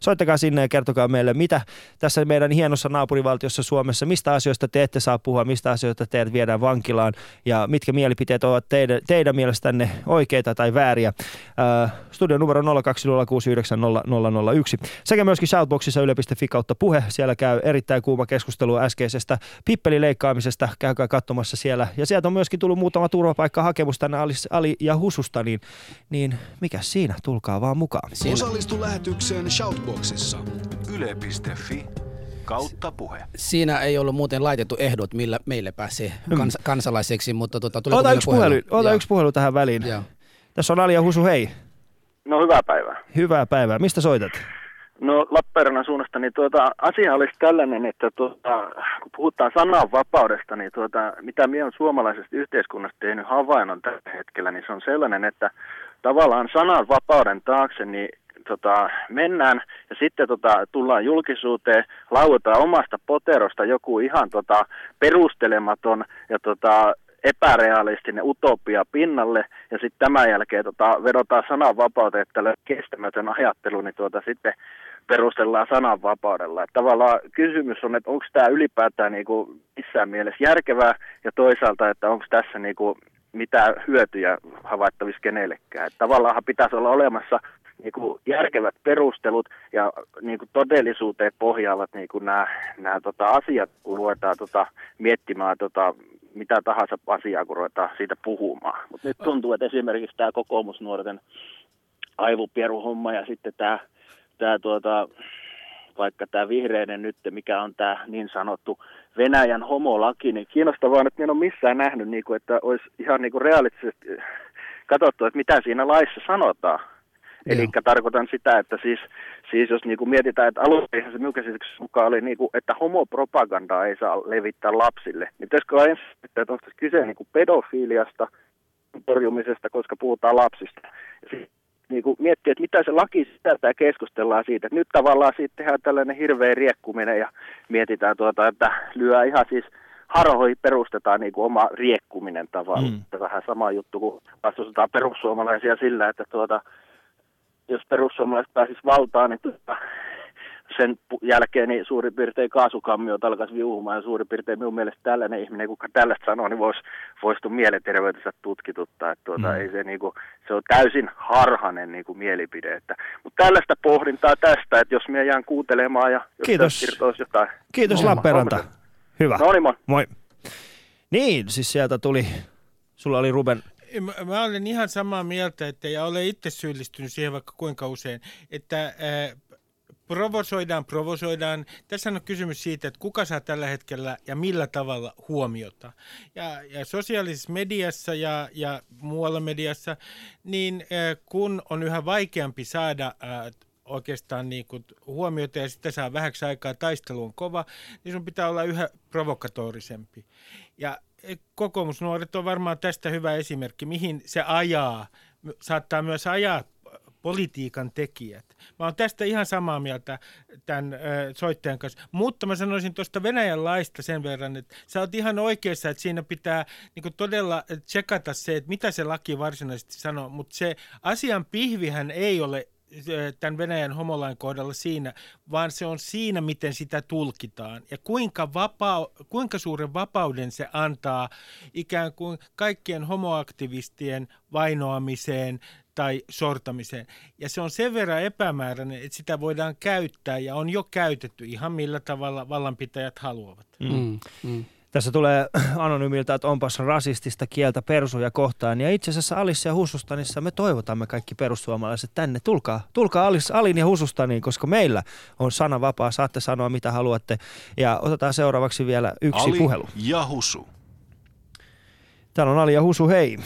Soittakaa sinne ja kertokaa meille, mitä tässä meidän hienossa naapurivaltiossa Suomessa, mistä asioista te ette saa puhua, mistä asioista teidät viedään vankilaan ja mitkä mielipiteet ovat teidän, teidän mielestänne oikeita tai vääriä. Äh, studion numero 02069001. Sekä myöskin Shoutboxissa yle.fi kautta puhe. Siellä käy erittäin kuuma keskustelu äskeisestä pippelileikkaamisesta. Käykää katsomassa siellä. Ja sieltä on myöskin tullut muutama turvapaikkahakemus tänne Ali, Ali ja Hususta, niin, niin mikä siinä? Tulkaa vaan mukaan. siinä, Osallistu lähetykseen Shoutboxissa. Yle.fi kautta puhe. siinä ei ollut muuten laitettu ehdot, millä meille pääsee kans, kansalaiseksi, mutta tota, tuleeko Ota yksi, puhelu, ota Joo. yksi puhelu tähän väliin. Joo. Tässä on Ali ja Husu, hei. No hyvää päivää. Hyvää päivää. Mistä soitat? No Lappeenrannan suunnasta, niin tuota, asia olisi tällainen, että tuota, kun puhutaan sananvapaudesta, niin tuota, mitä minä olen suomalaisesta yhteiskunnasta tehnyt havainnon tällä hetkellä, niin se on sellainen, että tavallaan sananvapauden taakse niin tota, mennään ja sitten tota, tullaan julkisuuteen, lauetaan omasta poterosta joku ihan tota, perustelematon ja tota, epärealistinen utopia pinnalle ja sitten tämän jälkeen tota, vedotaan sananvapauteen, että kestämätön ajattelu, niin tuota, sitten perustellaan sananvapaudella. Että tavallaan kysymys on, että onko tämä ylipäätään niinku missään mielessä järkevää ja toisaalta, että onko tässä niinku mitään hyötyjä havaittavissa kenellekään. Että tavallaan pitäisi olla olemassa niinku järkevät perustelut ja niinku todellisuuteen pohjaavat niinku nämä, nämä tota asiat, kun ruvetaan tota miettimään tota, mitä tahansa asiaa, kun ruvetaan siitä puhumaan. Mutta nyt tuntuu, että esimerkiksi tämä kokoomusnuorten aivopieruhomma ja sitten tämä, tämä tuota, vaikka tämä vihreinen nyt, mikä on tämä niin sanottu Venäjän homolaki, niin kiinnostavaa, että en ole missään nähnyt, niin kuin, että olisi ihan niin kuin realistisesti katsottu, että mitä siinä laissa sanotaan. Eli tarkoitan sitä, että siis, siis jos niin kuin mietitään, että alueellisessa se minun käsityksen mukaan oli, niin kuin, että homopropagandaa ei saa levittää lapsille, niin pitäisikö ensin, että onko kyse niin kuin pedofiliasta, torjumisesta, koska puhutaan lapsista. Ja niin kuin miettiä, että mitä se laki sisältää ja keskustellaan siitä. Että nyt tavallaan siitä tehdään tällainen hirveä riekkuminen ja mietitään, tuota, että lyö ihan siis harhoihin perustetaan niin kuin oma riekkuminen tavallaan. Mm. Mm. Vähän sama juttu, kun vastustetaan perussuomalaisia sillä, että tuota, jos perussuomalaiset pääsis valtaan, niin tuota, sen jälkeen niin suurin piirtein kaasukammiot alkaisi viuhumaan ja suurin piirtein minun mielestä tällainen ihminen, kuka tällaista sanoo, niin voisi vois mielenterveytensä tutkituttaa. Että tuota, mm. ei se, niin kuin, se on täysin harhainen niin kuin mielipide. Että, mutta tällaista pohdintaa tästä, että jos minä jään kuuntelemaan ja jos Kiitos. jotain. Kiitos no, Lappeenranta. Hyvä. No niin, moi. moi. Niin, siis sieltä tuli, sulla oli Ruben Mä, mä olen ihan samaa mieltä, että ja olen itse syyllistynyt siihen vaikka kuinka usein, että ää, provosoidaan, provosoidaan. Tässä on kysymys siitä, että kuka saa tällä hetkellä ja millä tavalla huomiota. Ja, ja sosiaalisessa mediassa ja, ja muualla mediassa, niin ää, kun on yhä vaikeampi saada ää, oikeastaan niin kuin huomiota ja sitten saa vähäksi aikaa, taistelu on kova, niin sun pitää olla yhä provokatorisempi. Ja kokoomusnuoret on varmaan tästä hyvä esimerkki, mihin se ajaa, saattaa myös ajaa politiikan tekijät. Mä oon tästä ihan samaa mieltä tämän soittajan kanssa. Mutta mä sanoisin tuosta Venäjän laista sen verran, että sä oot ihan oikeassa, että siinä pitää niin todella tsekata se, että mitä se laki varsinaisesti sanoo. Mutta se asian pihvihän ei ole tämän Venäjän homolain kohdalla siinä, vaan se on siinä, miten sitä tulkitaan ja kuinka, vapaa, kuinka suuren vapauden se antaa ikään kuin kaikkien homoaktivistien vainoamiseen tai sortamiseen. Ja se on sen verran epämääräinen, että sitä voidaan käyttää ja on jo käytetty ihan millä tavalla vallanpitäjät haluavat. Mm. Mm. Tässä tulee anonyymiltä, että onpas rasistista kieltä persuja kohtaan. Ja itse asiassa Alissa ja Husustanissa me toivotamme kaikki perussuomalaiset tänne. Tulkaa, tulkaa Alis, Alin ja Husustaniin, koska meillä on sana vapaa. Saatte sanoa mitä haluatte. Ja otetaan seuraavaksi vielä yksi Ali puhelu. ja Husu. Täällä on Ali ja Husu, hei.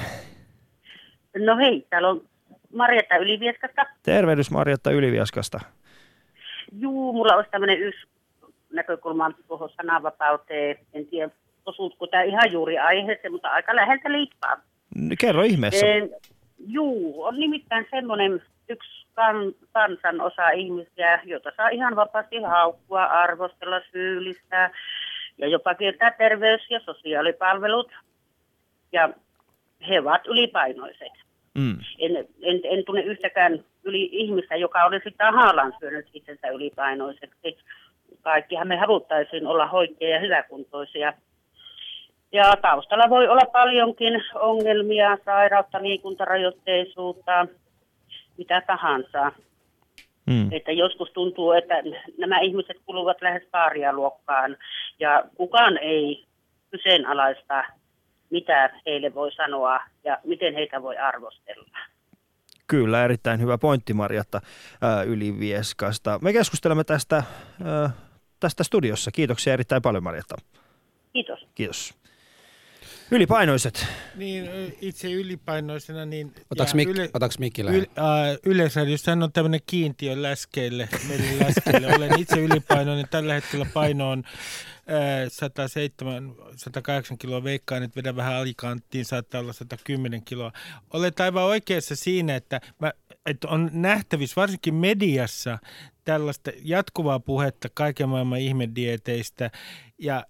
No hei, täällä on Marjatta Ylivieskasta. Tervehdys Marjatta Ylivieskasta. Juu, mulla olisi tämmöinen yksi näkökulma tuohon sananvapauteen. En tiedä, osuutko tämä ihan juuri aiheeseen, mutta aika läheltä liippaa. Kerro ihmeessä. E, juu, on nimittäin semmoinen yksi kan, kansan osa ihmisiä, jota saa ihan vapaasti haukkua, arvostella, syyllistää ja jopa kiertää terveys- ja sosiaalipalvelut. Ja he ovat ylipainoiset. Mm. En, en, en tunne yhtäkään yli ihmistä, joka olisi tahallaan syönyt itsensä ylipainoiseksi. Kaikkihan me haluttaisiin olla hoitajia ja hyväkuntoisia. Ja taustalla voi olla paljonkin ongelmia, sairautta, liikuntarajoitteisuutta, mitä tahansa. Mm. Että joskus tuntuu, että nämä ihmiset kuluvat lähes luokkaan ja kukaan ei kyseenalaista mitä heille voi sanoa ja miten heitä voi arvostella. Kyllä, erittäin hyvä pointti Marjatta ää, Ylivieskasta. Me keskustelemme tästä, ää, tästä studiossa. Kiitoksia erittäin paljon Marjatta. Kiitos. Kiitos. Ylipainoiset. Niin, itse ylipainoisena, niin... Otaks, mik, yle, otaks mikki yl, äh, Yleisradiossa on tämmöinen kiintiö läskeille, läskeille. Olen itse ylipainoinen. Tällä hetkellä paino on äh, 107, 108 kiloa. Veikkaan, että vedän vähän alikanttiin, saattaa olla 110 kiloa. Olet aivan oikeassa siinä, että, mä, että on nähtävissä, varsinkin mediassa, tällaista jatkuvaa puhetta kaiken maailman ihmedieteistä. Ja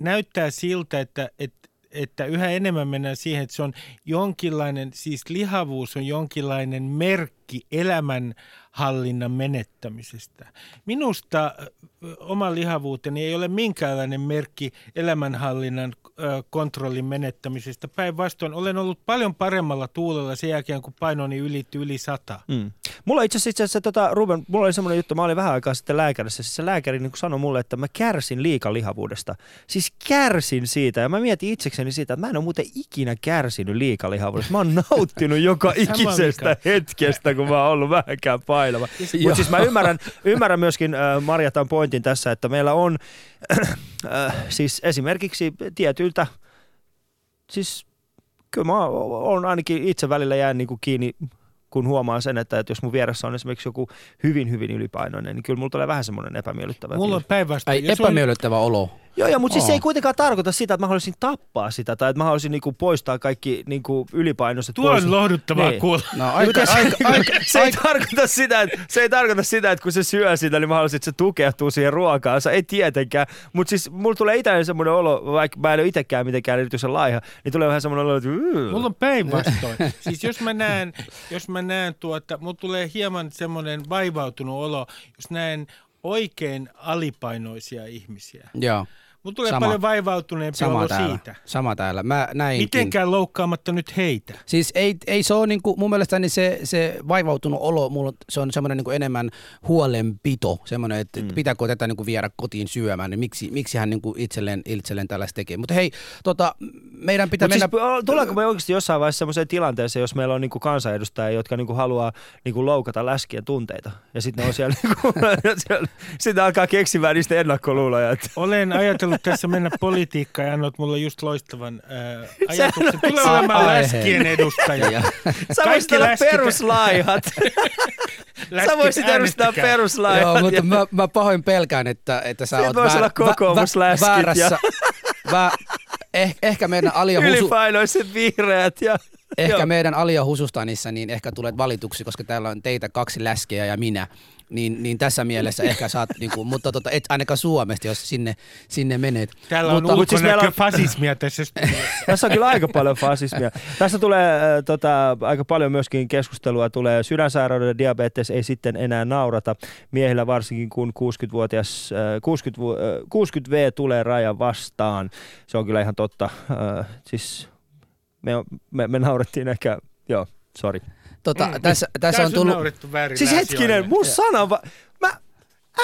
näyttää siltä, että, että että yhä enemmän mennään siihen, että se on jonkinlainen, siis lihavuus on jonkinlainen merkki elämän hallinnan menettämisestä. Minusta oma lihavuuteni ei ole minkäänlainen merkki elämänhallinnan kontrollin menettämisestä. Päinvastoin olen ollut paljon paremmalla tuulella sen jälkeen, kun painoni ylitti yli sata. Mm. Mulla itse asiassa, tota, Ruben, mulla oli semmoinen juttu, mä olin vähän aikaa sitten lääkärissä. Siis se lääkäri niin sanoi mulle, että mä kärsin liikalihavuudesta. Siis kärsin siitä ja mä mietin itsekseni siitä, että mä en ole muuten ikinä kärsinyt liikalihavuudesta. Mä oon nauttinut joka ikisestä hetkestä, kun mä oon ollut vähänkään painava. Mutta siis mä ymmärrän, ymmärrän myöskin äh, Marjatan pointin tässä, että meillä on äh, siis esimerkiksi tietyiltä, siis kyllä mä oon ainakin itse välillä jään niin kuin kiinni kun huomaan sen, että, että jos mun vieressä on esimerkiksi joku hyvin, hyvin ylipainoinen, niin kyllä mulla tulee vähän semmoinen epämiellyttävä. Mulla on päinvastoin. Epämiellyttävä on... olo. Joo, joo mutta siis se ei kuitenkaan tarkoita sitä, että mä haluaisin tappaa sitä tai että mä haluaisin niinku poistaa kaikki niinku ylipainoiset Tuo on lohduttavaa niin. kuulla. No, aika, aika, aika, aika, se, ei tarkoita sitä, että, se ei tarkoita sitä, että kun se syö sitä, niin mä haluaisin, että se tukehtuu siihen ruokaansa. Ei tietenkään. Mutta siis mulla tulee itselleen semmoinen olo, vaikka mä en ole itsekään mitenkään erityisen laiha, niin tulee vähän semmoinen olo, että... Mulla on päinvastoin. siis jos mä näen, jos mä näen tuota, mulla tulee hieman semmoinen vaivautunut olo, jos näen oikein alipainoisia ihmisiä. Joo. Mulla tulee Sama. paljon vaivautuneempi Sama olo täällä. siitä. Sama täällä. Mä näinkin. Mitenkään loukkaamatta nyt heitä. Siis ei, ei se ole niinku, mun mielestäni se, se vaivautunut olo, mulla, se on semmoinen niinku enemmän huolenpito, semmoinen, että mm. pitääkö tätä niinku viedä kotiin syömään, niin miksi, miksi hän niinku itselleen, itselleen tällaista tekee. Mutta hei, tota, meidän pitää Mutta mennä... siis, tuleeko me oikeasti jossain vaiheessa sellaiseen tilanteeseen, jos meillä on niinku kansanedustajia, jotka niinku haluaa niinku loukata läskien tunteita, ja sitten ne on siellä, niinku, siellä sitten alkaa keksimään niistä ennakkoluuloja. Että Olen ajatellut tässä mennä politiikkaan ja annot mulle just loistavan ää, Sehän ajatuksen. on Tulee olemaan läskien edustaja. Ja, sä voisit olla läskit- peruslaihat. sä Läskit voisit edustaa peruslaihat. joo, mutta ja- mä, mä pahoin pelkään, että, että sä Siitä oot olla kokoomusläskit ja- väärässä. Vä, eh, ehkä meidän Alia Husu, Ylipainoiset vihreät ja... ehkä Joo. meidän Alia Husustanissa, niin ehkä tulet valituksi, koska täällä on teitä kaksi läskeä ja minä. Niin, niin tässä mielessä ehkä saat, niinku, mutta tota, et ainakaan Suomesta, jos sinne, sinne menet. Täällä on mutta, Mut siis meillä on- ulkonäköfasismia tässä. Tässä on kyllä aika paljon fasismia. Tässä tulee äh, tota, aika paljon myöskin keskustelua. Tulee sydänsairauden diabetes ei sitten enää naurata. Miehillä varsinkin kun 60-vuotias, äh, 60, vu- äh, 60V tulee raja vastaan. Se on kyllä ihan totta. Äh, siis me, me, me naurettiin ehkä, joo, sorry. Tota, Mm. tässä, tässä on tullut... Siis hetkinen, mun sana, va- mä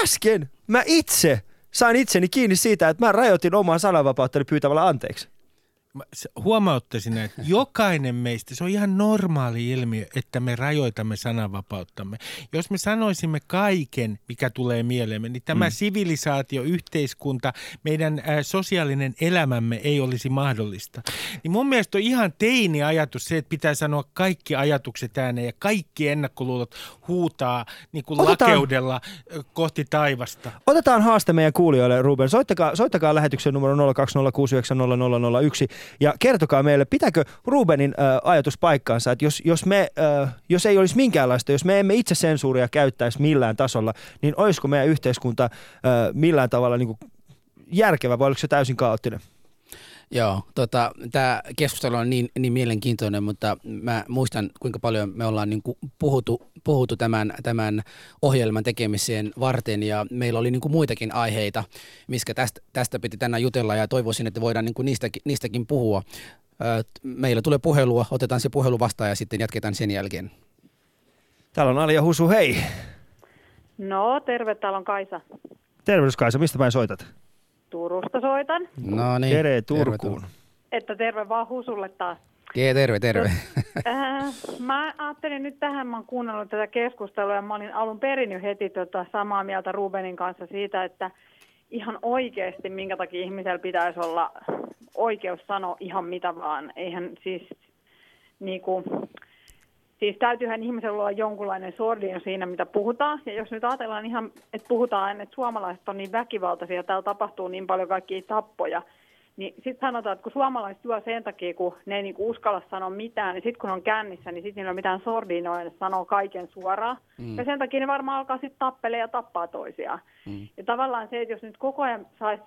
äsken, mä itse sain itseni kiinni siitä, että mä rajoitin omaa sananvapauttani pyytämällä anteeksi. Huomauttaisin, että jokainen meistä, se on ihan normaali ilmiö, että me rajoitamme sananvapauttamme. Jos me sanoisimme kaiken, mikä tulee mieleemme, niin tämä mm. sivilisaatio, yhteiskunta, meidän ä, sosiaalinen elämämme ei olisi mahdollista. Niin mun mielestä on ihan teini ajatus se, että pitää sanoa kaikki ajatukset ääneen ja kaikki ennakkoluulot huutaa niin kuin Otetaan- lakeudella kohti taivasta. Otetaan haaste meidän kuulijoille, Ruben. Soittakaa, soittakaa lähetyksen numero 020690001 ja kertokaa meille, pitääkö Rubenin äh, ajatus paikkaansa, että jos, jos, me, äh, jos ei olisi minkäänlaista, jos me emme itse sensuuria käyttäisi millään tasolla, niin olisiko meidän yhteiskunta äh, millään tavalla niin kuin järkevä vai oliko se täysin kaoottinen? Joo, tota, tämä keskustelu on niin, niin mielenkiintoinen, mutta mä muistan, kuinka paljon me ollaan niin kuin puhuttu, puhuttu tämän, tämän ohjelman tekemiseen varten, ja meillä oli niin kuin muitakin aiheita, miskä tästä, tästä piti tänään jutella, ja toivoisin, että voidaan niin kuin niistäkin, niistäkin puhua. Meillä tulee puhelua, otetaan se puhelu vastaan, ja sitten jatketaan sen jälkeen. Täällä on Alia Husu, hei. No, terve, täällä on Kaisa. Tervehdys Kaisa, mistä päin soitat? Turusta soitan. No niin. Tere Turkuun. Että terve vaan Husulle taas. Terve, terve, terve. Äh, mä ajattelin nyt tähän, mä oon kuunnellut tätä keskustelua ja mä olin alun perin jo heti tota samaa mieltä Rubenin kanssa siitä, että ihan oikeasti minkä takia ihmisellä pitäisi olla oikeus sanoa ihan mitä vaan. Eihän siis niinku, Siis täytyyhän ihmisellä olla jonkunlainen sordino siinä, mitä puhutaan. Ja jos nyt ajatellaan ihan, että puhutaan, että suomalaiset on niin väkivaltaisia ja täällä tapahtuu niin paljon kaikkia tappoja, niin sitten sanotaan, että kun suomalaiset juo sen takia, kun ne ei niinku uskalla sanoa mitään, niin sitten kun on kännissä, niin sitten niillä ei ole mitään sordinoa, ne sanoo kaiken suoraan. Mm. Ja sen takia ne varmaan alkaa sitten tappelee ja tappaa toisiaan. Mm. Ja tavallaan se, että jos nyt koko ajan saisi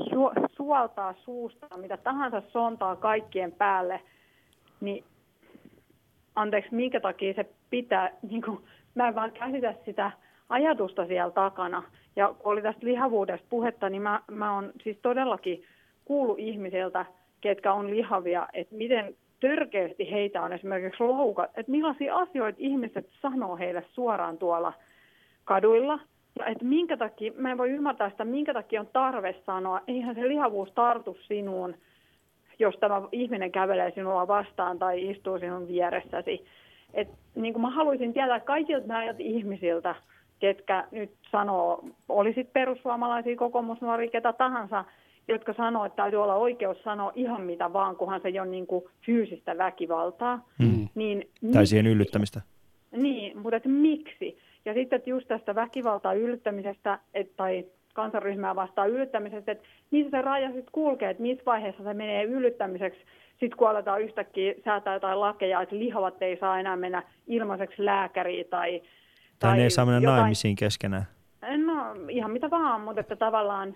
su- suoltaa suusta mitä tahansa sontaa kaikkien päälle, niin anteeksi, minkä takia se pitää, niin kuin, mä en vaan käsitä sitä ajatusta siellä takana. Ja kun oli tästä lihavuudesta puhetta, niin mä, mä oon siis todellakin kuullut ihmisiltä, ketkä on lihavia, että miten törkeästi heitä on esimerkiksi loukat, että millaisia asioita ihmiset sanoo heille suoraan tuolla kaduilla. Ja että minkä takia, mä en voi ymmärtää sitä, minkä takia on tarve sanoa, eihän se lihavuus tartu sinuun, jos tämä ihminen kävelee sinua vastaan tai istuu sinun vieressäsi. Et, niin kuin mä haluaisin tietää kaikilta näiltä ihmisiltä, ketkä nyt sanoo, olisit perussuomalaisia, kokoomusnuoria, ketä tahansa, jotka sanoo, että täytyy olla oikeus sanoa ihan mitä vaan, kunhan se ei ole niin kuin fyysistä väkivaltaa. Mm. Niin, Tai siihen yllyttämistä. niin, mutta että miksi? Ja sitten että just tästä väkivaltaa yllyttämisestä et, tai kansanryhmää vastaan yllyttämisestä, että missä se raja sitten kulkee, että missä vaiheessa se menee yllyttämiseksi, sitten kun aletaan yhtäkkiä säätää jotain lakeja, että lihavat ei saa enää mennä ilmaiseksi lääkäriin tai... Tai ne ei saa mennä jotain- naimisiin keskenään. No ihan mitä vaan, mutta että tavallaan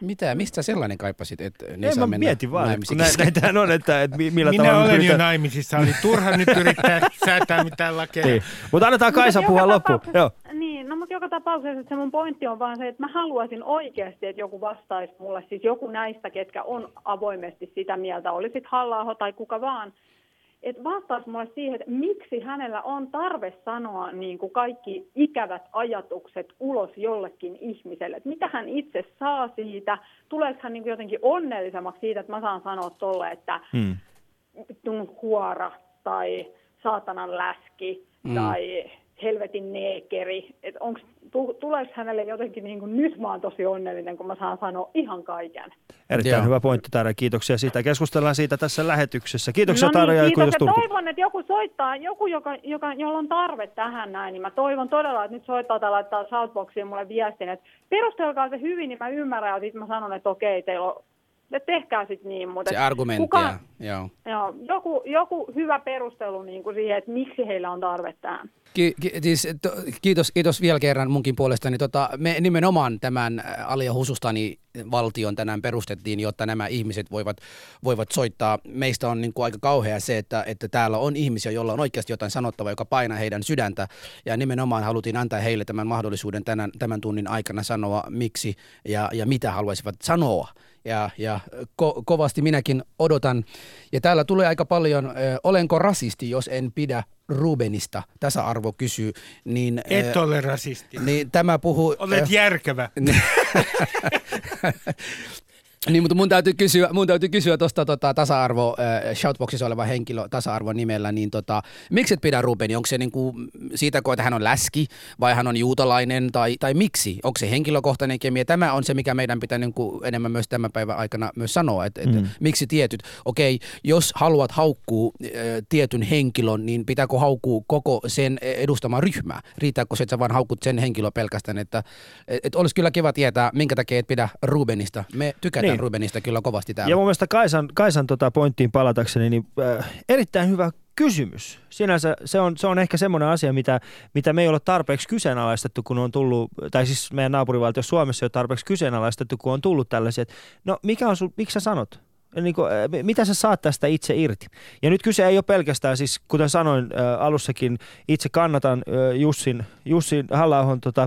Mitä, mistä sellainen kaipasit, että ne Ei, saa mennä mietin vaan, kun nä- keskenään? näitähän on, että, että mi- millä Minä tavalla... olen jo pyritään- naimisissa, oli turha nyt yrittää säätää mitään lakeja. Niin. Mutta annetaan Kaisa puhua loppuun. Joo. Niin, no mutta että joka tapauksessa että se mun pointti on vaan se, että mä haluaisin oikeasti, että joku vastaisi mulle, siis joku näistä, ketkä on avoimesti sitä mieltä, olisit halla tai kuka vaan, että vastaisi mulle siihen, että miksi hänellä on tarve sanoa niin kuin kaikki ikävät ajatukset ulos jollekin ihmiselle. Että mitä hän itse saa siitä, tuleeko hän niin kuin jotenkin onnellisemmaksi siitä, että mä saan sanoa tolle, että hmm. huora tai saatanan läski hmm. tai helvetin neekeri. Että onks, tuleeko hänelle jotenkin niin kuin, nyt mä oon tosi onnellinen, kun mä saan sanoa ihan kaiken. Erittäin Joo. hyvä pointti Taara, kiitoksia siitä. Keskustellaan siitä tässä lähetyksessä. Kiitoksia no niin, Taara ja kiitos, ja toivon, että joku soittaa, joku, joka, joka, jolla on tarve tähän näin, niin mä toivon todella, että nyt soittaa tai laittaa Shoutboxiin mulle viestin, että perustelkaa se hyvin, niin mä ymmärrän, ja sitten mä sanon, että okei, teillä on tehkää sitten niin. Mutta se argumentti, kuka, joo. joo. joku, joku hyvä perustelu niin kuin siihen, että miksi heillä on tarve tähän. Ki- ki- siis, to, kiitos, kiitos vielä kerran munkin puolestani. Tota, me nimenomaan tämän äh, Alia Husustani valtion tänään perustettiin, jotta nämä ihmiset voivat, voivat soittaa. Meistä on niin kuin aika kauhea se, että, että täällä on ihmisiä, joilla on oikeasti jotain sanottavaa, joka painaa heidän sydäntä. Ja nimenomaan haluttiin antaa heille tämän mahdollisuuden tämän, tämän tunnin aikana sanoa, miksi ja, ja mitä haluaisivat sanoa ja, ja ko- kovasti minäkin odotan. Ja täällä tulee aika paljon, äh, olenko rasisti, jos en pidä Rubenista, tasa-arvo kysyy. Niin, Et ole rasisti. Niin tämä puhuu... Olet äh, järkevä. Niin, mutta mun täytyy kysyä, mun täytyy kysyä tuosta tota, tasa-arvo, äh, shoutboxissa oleva henkilö tasa-arvon nimellä, niin tota, miksi et pidä Rubeni? Onko se niinku siitä, että hän on läski vai hän on juutalainen tai, tai miksi? Onko se henkilökohtainen kemia? Tämä on se, mikä meidän pitää niinku enemmän myös tämän päivän aikana myös sanoa, että et, mm. miksi tietyt. Okei, jos haluat haukkuu äh, tietyn henkilön, niin pitääkö haukkuu koko sen edustama ryhmä? Riittääkö se, että sä vaan haukut sen henkilö pelkästään? Että et, et olisi kyllä kiva tietää, minkä takia et pidä Rubenista. Me tykätään niin. Rubenista kyllä kovasti täällä. Ja mun mielestä Kaisan, Kaisan tota pointtiin palatakseni, niin äh, erittäin hyvä kysymys. Sinänsä se on, se on ehkä semmoinen asia, mitä, mitä me ei ole tarpeeksi kyseenalaistettu, kun on tullut, tai siis meidän naapurivaltio Suomessa ei ole tarpeeksi kyseenalaistettu, kun on tullut tällaisia, että no mikä on sul, miksi sä sanot? Niin kuin, mitä sä saat tästä itse irti? Ja nyt kyse ei ole pelkästään, siis kuten sanoin äh, alussakin, itse kannatan äh, Jussin, Jussin halla tota,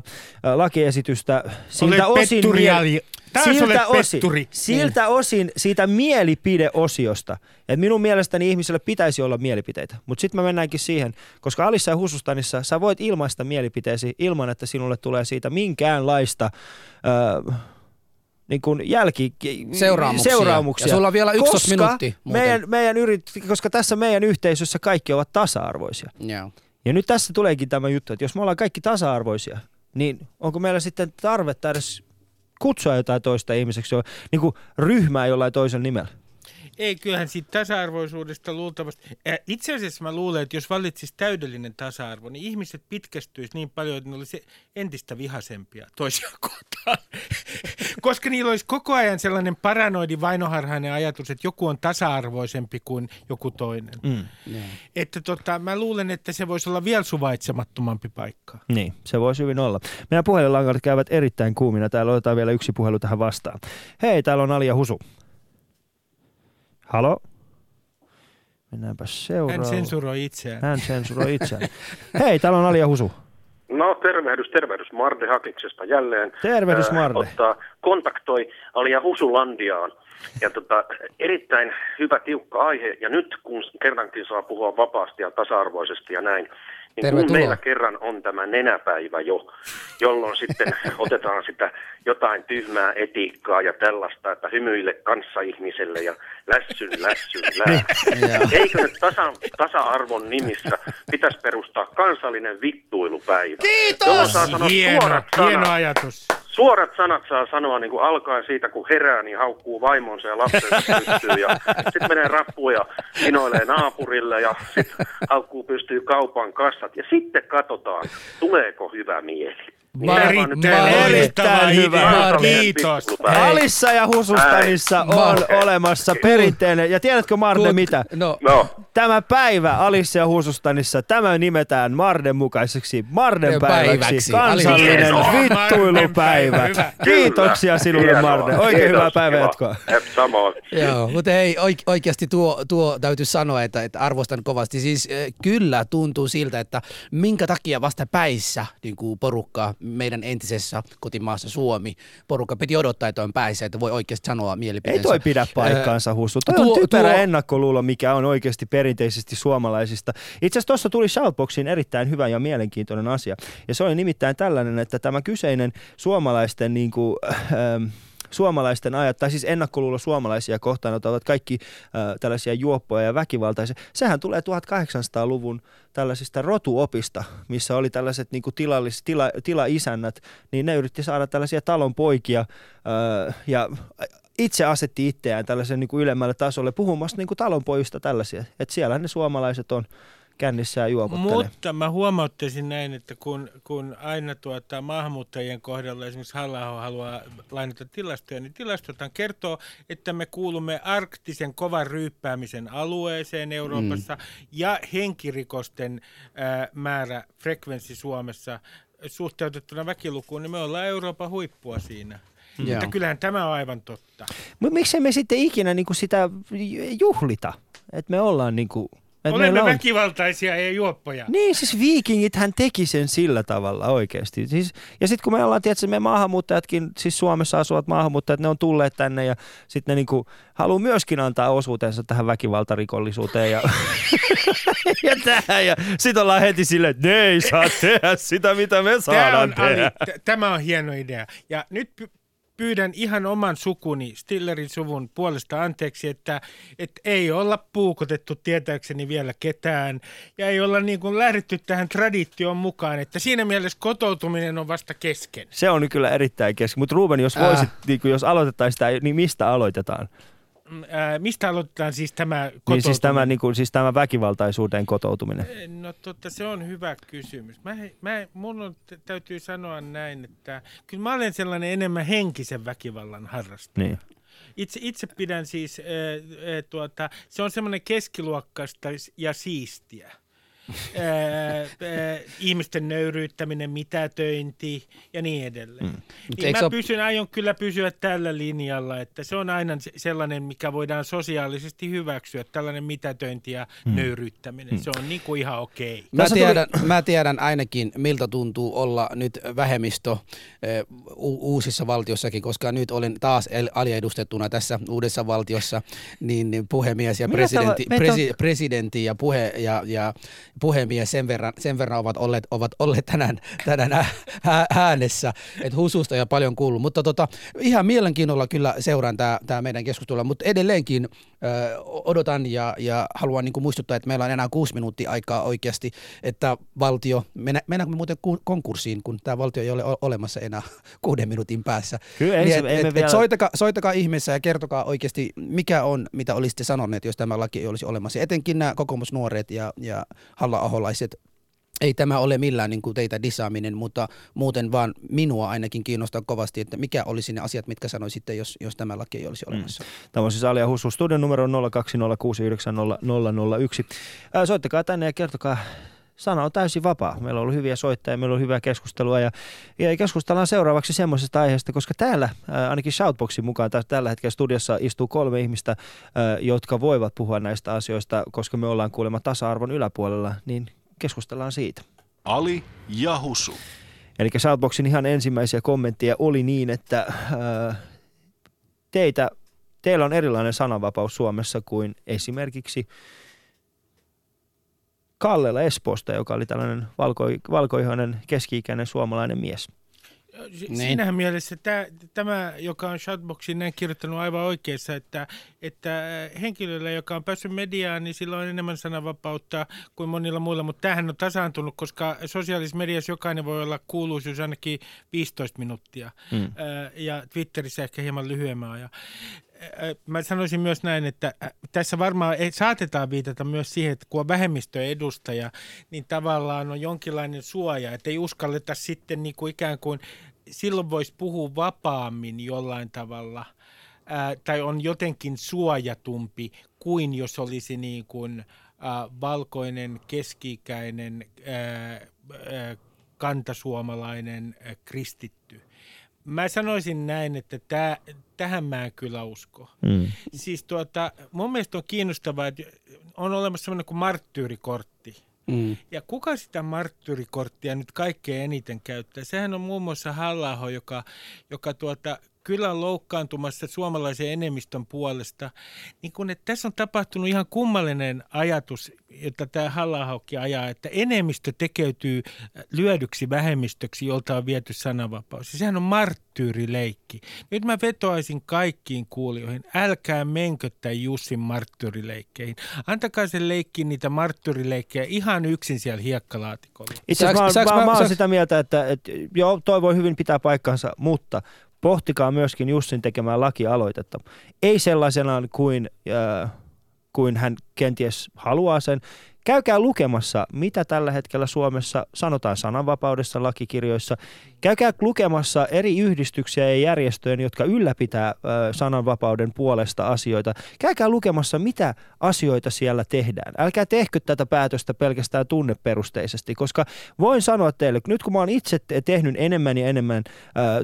äh, lakiesitystä siltä Olet osin, siltä osin, siltä niin. osin siitä mielipideosiosta. Et minun mielestäni ihmiselle pitäisi olla mielipiteitä. Mutta sitten mä mennäänkin siihen, koska Alissa ja Husustanissa sä voit ilmaista mielipiteesi ilman, että sinulle tulee siitä minkäänlaista... Öö, niin kuin jälki, seuraamuksia. seuraamuksia. Ja sulla on vielä 11 koska minuuttia. Meidän, meidän yrit, koska tässä meidän yhteisössä kaikki ovat tasa-arvoisia. Yeah. Ja nyt tässä tuleekin tämä juttu, että jos me ollaan kaikki tasa-arvoisia, niin onko meillä sitten tarvetta edes kutsua jotain toista ihmiseksi, niin kuin ryhmää jollain toisen nimellä? Ei, kyllähän siitä tasa-arvoisuudesta luultavasti. Itse asiassa mä luulen, että jos vallitsisi täydellinen tasa-arvo, niin ihmiset pitkästyisi niin paljon, että ne olisi entistä vihasempia toisia kohtaan. Koska niillä olisi koko ajan sellainen paranoidi vainoharhainen ajatus, että joku on tasa-arvoisempi kuin joku toinen. Mm. Yeah. Että tota, mä luulen, että se voisi olla vielä suvaitsemattomampi paikka. Niin, se voisi hyvin olla. Meidän puhelinlangat käyvät erittäin kuumina. Täällä otetaan vielä yksi puhelu tähän vastaan. Hei, täällä on Alia Husu. Halo? Mennäänpä seuraavaan. Hän sensuroi itseään. Hän sensuroi itseään. Hei, täällä on Alia Husu. No tervehdys, tervehdys Marde Hakiksesta jälleen. Tervehdys Marde. Äh, ottaa, kontaktoi Alia Husulandiaan. Ja tota, erittäin hyvä tiukka aihe. Ja nyt kun kerrankin saa puhua vapaasti ja tasa-arvoisesti ja näin, niin kun meillä kerran on tämä nenäpäivä jo, jolloin sitten otetaan sitä jotain tyhmää etiikkaa ja tällaista, että hymyille kanssaihmiselle ja lässyn, lässyn, lää. Eikö nyt tasa, tasa-arvon nimissä pitäisi perustaa kansallinen vittuilupäivä? Kiitos! Saa sanoa hieno, hieno ajatus. Suorat sanat saa sanoa niin kuin alkaen siitä, kun herää, niin haukkuu vaimonsa ja lapsensa pystyy sitten menee rappuun ja inoilee naapurille ja sitten haukkuu pystyy kaupan kassat ja sitten katsotaan, tuleeko hyvä mieli. Erittäin hyvä. Kiitos. Alissa ja Husustanissa on olemassa perinteinen. Ja tiedätkö Marne mitä? No. no. Tämä päivä Alissa Huusustanissa, tämä nimetään Marden mukaiseksi Marden päiväksi. Kansallinen vittuilupäivä. Kiitoksia sinulle Hienoa. Marden. Oikein Kiitos, hyvää päivää jatkoa. Samoin. Joo, mutta ei oike- oikeasti tuo, tuo täytyy sanoa, että, että arvostan kovasti. Siis äh, kyllä tuntuu siltä, että minkä takia vasta päissä niin kuin porukka meidän entisessä kotimaassa Suomi, porukka piti odottaa, että on päissä, että voi oikeasti sanoa Ei mielipiteensä. toi pidä paikkaansa, Hussu. Toi tuo- on typerä tuo- ennakkoluulo, mikä on oikeasti perinteisesti suomalaisista. Itse asiassa tuossa tuli Shoutboxiin erittäin hyvä ja mielenkiintoinen asia. Ja se oli nimittäin tällainen, että tämä kyseinen suomalaisten niin kuin, ähm, suomalaisten ajat, tai siis ennakkoluulo suomalaisia kohtaan, että ovat kaikki äh, tällaisia juoppoja ja väkivaltaisia. Sehän tulee 1800-luvun tällaisista rotuopista, missä oli tällaiset niin kuin tilallis, tila, tilaisännät, niin ne yritti saada tällaisia talonpoikia äh, ja itse asetti itseään tällaisen niin ylemmälle tasolle puhumassa niin kuin talonpojista tällaisia. Että siellä ne suomalaiset on kännissä ja juopottelee. Mutta mä huomauttaisin näin, että kun, kun aina tuota, maahanmuuttajien kohdalla esimerkiksi halla haluaa lainata tilastoja, niin tilastothan kertoo, että me kuulumme arktisen kovan ryyppäämisen alueeseen Euroopassa mm. ja henkirikosten ää, määrä, frekvenssi Suomessa suhteutettuna väkilukuun, niin me ollaan Euroopan huippua siinä. Mutta kyllähän tämä on aivan totta. Mutta miksei me sitten ikinä niin kuin sitä juhlita? Että me ollaan niin kuin, että Olemme on... väkivaltaisia ja juoppoja. Niin, siis viikingit hän teki sen sillä tavalla oikeasti. Siis, ja sitten kun me ollaan, tietysti me maahanmuuttajatkin, siis Suomessa asuvat maahanmuuttajat, ne on tulleet tänne ja sitten ne niinku haluaa myöskin antaa osuutensa tähän väkivaltarikollisuuteen ja, ja tähän. Ja sitten ollaan heti silleen, että ne ei saa tehdä sitä, mitä me Tämä saadaan on, Ali, tehdä. t- tämä on hieno idea. Ja nyt pyydän ihan oman sukuni, Stillerin suvun puolesta anteeksi, että, että ei olla puukotettu tietääkseni vielä ketään ja ei olla niin kuin lähdetty tähän traditioon mukaan, että siinä mielessä kotoutuminen on vasta kesken. Se on nyt kyllä erittäin kesken. Mutta Ruben, jos Äh. voisit, niin jos aloitetaan sitä, niin mistä aloitetaan? Mm, Ää, mistä aloitetaan siis tämä kotoutuminen? Niin siis tämä, niin kuin, siis tämä väkivaltaisuuteen kotoutuminen. No totta, se on hyvä kysymys. Mä, mä, mun on, täytyy sanoa näin, että kyllä mä olen sellainen enemmän henkisen väkivallan harrastaja. Niin. Itse, itse pidän siis, äh, äh, tuota, se on semmoinen keskiluokkaista ja siistiä. Ää, ää, ihmisten nöyryyttäminen, mitätöinti ja niin edelleen. Mm. Niin mä ole- pysyn, aion kyllä pysyä tällä linjalla, että se on aina se- sellainen, mikä voidaan sosiaalisesti hyväksyä, tällainen mitätöinti ja mm. nöyryyttäminen. Se on niin kuin ihan okei. Mä tiedän, mä tiedän ainakin, miltä tuntuu olla nyt vähemmistö eh, u- uusissa valtiossakin, koska nyt olen taas el- aliedustettuna tässä uudessa valtiossa, niin niin puhemies ja presidentti, presi, presidentti ja, puhe, ja, ja puhemies sen verran, sen verran ovat olleet, ovat olleet tänään, tänään äänessä, että hususta ja paljon kuuluu. Mutta tota, ihan mielenkiinnolla kyllä seuraan tämä meidän keskustelua, mutta edelleenkin odotan ja, ja haluan niin kuin muistuttaa, että meillä on enää kuusi minuuttia aikaa oikeasti, että valtio, mennä, mennäänkö me muuten ku- konkurssiin, kun tämä valtio ei ole olemassa enää kuuden minuutin päässä. Kyllä ei se- et, ei me et, vielä- et soitakaa, soitakaa ihmeessä ja kertokaa oikeasti, mikä on, mitä olisitte sanoneet, jos tämä laki ei olisi olemassa. Etenkin nämä kokoomusnuoret ja, ja halla-aholaiset ei tämä ole millään niin kuin teitä disaaminen, mutta muuten vaan minua ainakin kiinnostaa kovasti, että mikä olisi ne asiat, mitkä sanoisitte, jos, jos tämä laki ei olisi olemassa. Tämä on siis Alia Hussu. Studion numero on 020690001. Ää, Soittakaa tänne ja kertokaa. Sana on täysin vapaa. Meillä on ollut hyviä soittajia, meillä on hyvää keskustelua ja, ja keskustellaan seuraavaksi semmoisesta aiheesta, koska täällä ää, ainakin Shoutboxin mukaan tä- tällä hetkellä studiossa istuu kolme ihmistä, ää, jotka voivat puhua näistä asioista, koska me ollaan kuulemma tasa-arvon yläpuolella, niin keskustellaan siitä. Ali ja Husu. Eli Shoutboxin ihan ensimmäisiä kommentteja oli niin, että ää, teitä, teillä on erilainen sananvapaus Suomessa kuin esimerkiksi Kallella Espoosta, joka oli tällainen valko, valkoihoinen keski-ikäinen suomalainen mies. Niin. Siinähän mielessä tämä, tämä, joka on Shoutboxin näin kirjoittanut aivan oikeassa, että, että henkilöllä, joka on päässyt mediaan, niin sillä on enemmän sananvapautta kuin monilla muilla, mutta tämähän on tasaantunut, koska sosiaalisessa mediassa jokainen voi olla kuuluisuus ainakin 15 minuuttia Mm. Ja Twitterissä ehkä hieman lyhyemmän ajan. Ää, Mä sanoisin myös näin, että tässä varmaan ei- saatetaan viitata myös siihen, että kun on vähemmistöjen edustaja, niin tavallaan on jonkinlainen suoja, että ei uskalleta sitten niin kuin ikään kuin, silloin voisi puhua vapaammin jollain tavalla, ää, tai on jotenkin suojatumpi kuin jos olisi niin kuin valkoinen, keski-ikäinen, äh, äh, kantasuomalainen äh, kristitty. Mä sanoisin näin, että tää, tähän mä en kyllä usko. Mm. Siis tuota, mun mielestä on kiinnostavaa, että on olemassa sellainen kuin marttyyrikortti. Mm. Ja kuka sitä marttyyrikorttia nyt kaikkein eniten käyttää? Sehän on muun muassa halla joka, joka tuota, kyllä on loukkaantumassa suomalaisen enemmistön puolesta. Niin kun, että tässä on tapahtunut ihan kummallinen ajatus, jota tämä halla ajaa, että enemmistö tekeytyy lyödyksi vähemmistöksi, jolta on viety sananvapaus. Ja sehän on marttyyrileikki. Nyt mä vetoaisin kaikkiin kuulijoihin, älkää menkö tämän Jussin marttyyrileikkeihin. Antakaa sen leikki niitä marttyyrileikkejä ihan yksin siellä hiekkalaatikolla. Itse asiassa mä, mä, mä, mä oon sitä mieltä, että, että joo, toi voi hyvin pitää paikkansa, mutta pohtikaa myöskin Jussin tekemää lakialoitetta. Ei sellaisenaan kuin, äh, kuin hän kenties haluaa sen, Käykää lukemassa, mitä tällä hetkellä Suomessa sanotaan sananvapaudessa lakikirjoissa. Käykää lukemassa eri yhdistyksiä ja järjestöjä, jotka ylläpitää sananvapauden puolesta asioita. Käykää lukemassa, mitä asioita siellä tehdään. Älkää tehkö tätä päätöstä pelkästään tunneperusteisesti, koska voin sanoa teille, nyt kun mä oon itse tehnyt enemmän ja enemmän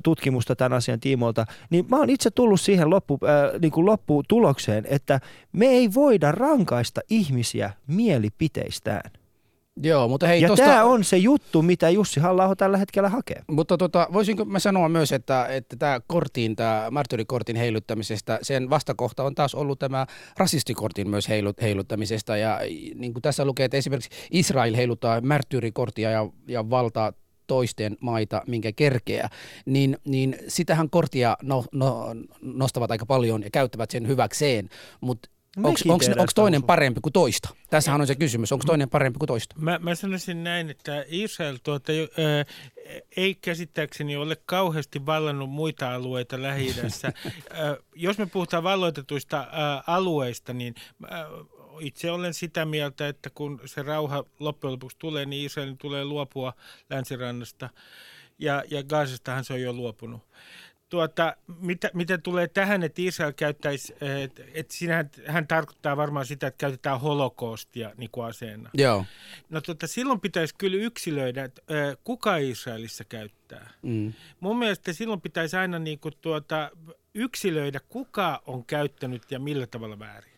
tutkimusta tämän asian tiimoilta, niin mä oon itse tullut siihen loppu, niin kuin lopputulokseen, että me ei voida rankaista ihmisiä mielipiteistä mielipiteistään. Joo, mutta hei, ja tosta... tämä on se juttu, mitä Jussi halla tällä hetkellä hakee. Mutta tota, voisinko mä sanoa myös, että, että tämä kortin, tämä martyrikortin heiluttamisesta, sen vastakohta on taas ollut tämä rasistikortin myös heilut, heiluttamisesta. Ja niin kuin tässä lukee, että esimerkiksi Israel heiluttaa martyrikorttia ja, ja valtaa toisten maita, minkä kerkeä, niin, niin sitähän korttia no, no, nostavat aika paljon ja käyttävät sen hyväkseen, mutta Onko toinen parempi kuin toista? Tässähän on se kysymys. Onko toinen parempi kuin toista? Mä, mä sanoisin näin, että Israel tuota, ää, ei käsittääkseni ole kauheasti vallannut muita alueita lähi Jos me puhutaan valloitetuista ää, alueista, niin ää, itse olen sitä mieltä, että kun se rauha loppujen lopuksi tulee, niin Israelin tulee luopua länsirannasta. Ja, ja Gaasastahan se on jo luopunut tuota, mitä, mitä tulee tähän, että Israel käyttäisi, että, että siinähän hän tarkoittaa varmaan sitä, että käytetään holokoostia niin kuin aseena. Joo. No tuota, silloin pitäisi kyllä yksilöidä, että kuka Israelissa käyttää. Mm. Mun mielestä silloin pitäisi aina niin kuin tuota, yksilöidä, kuka on käyttänyt ja millä tavalla väärin.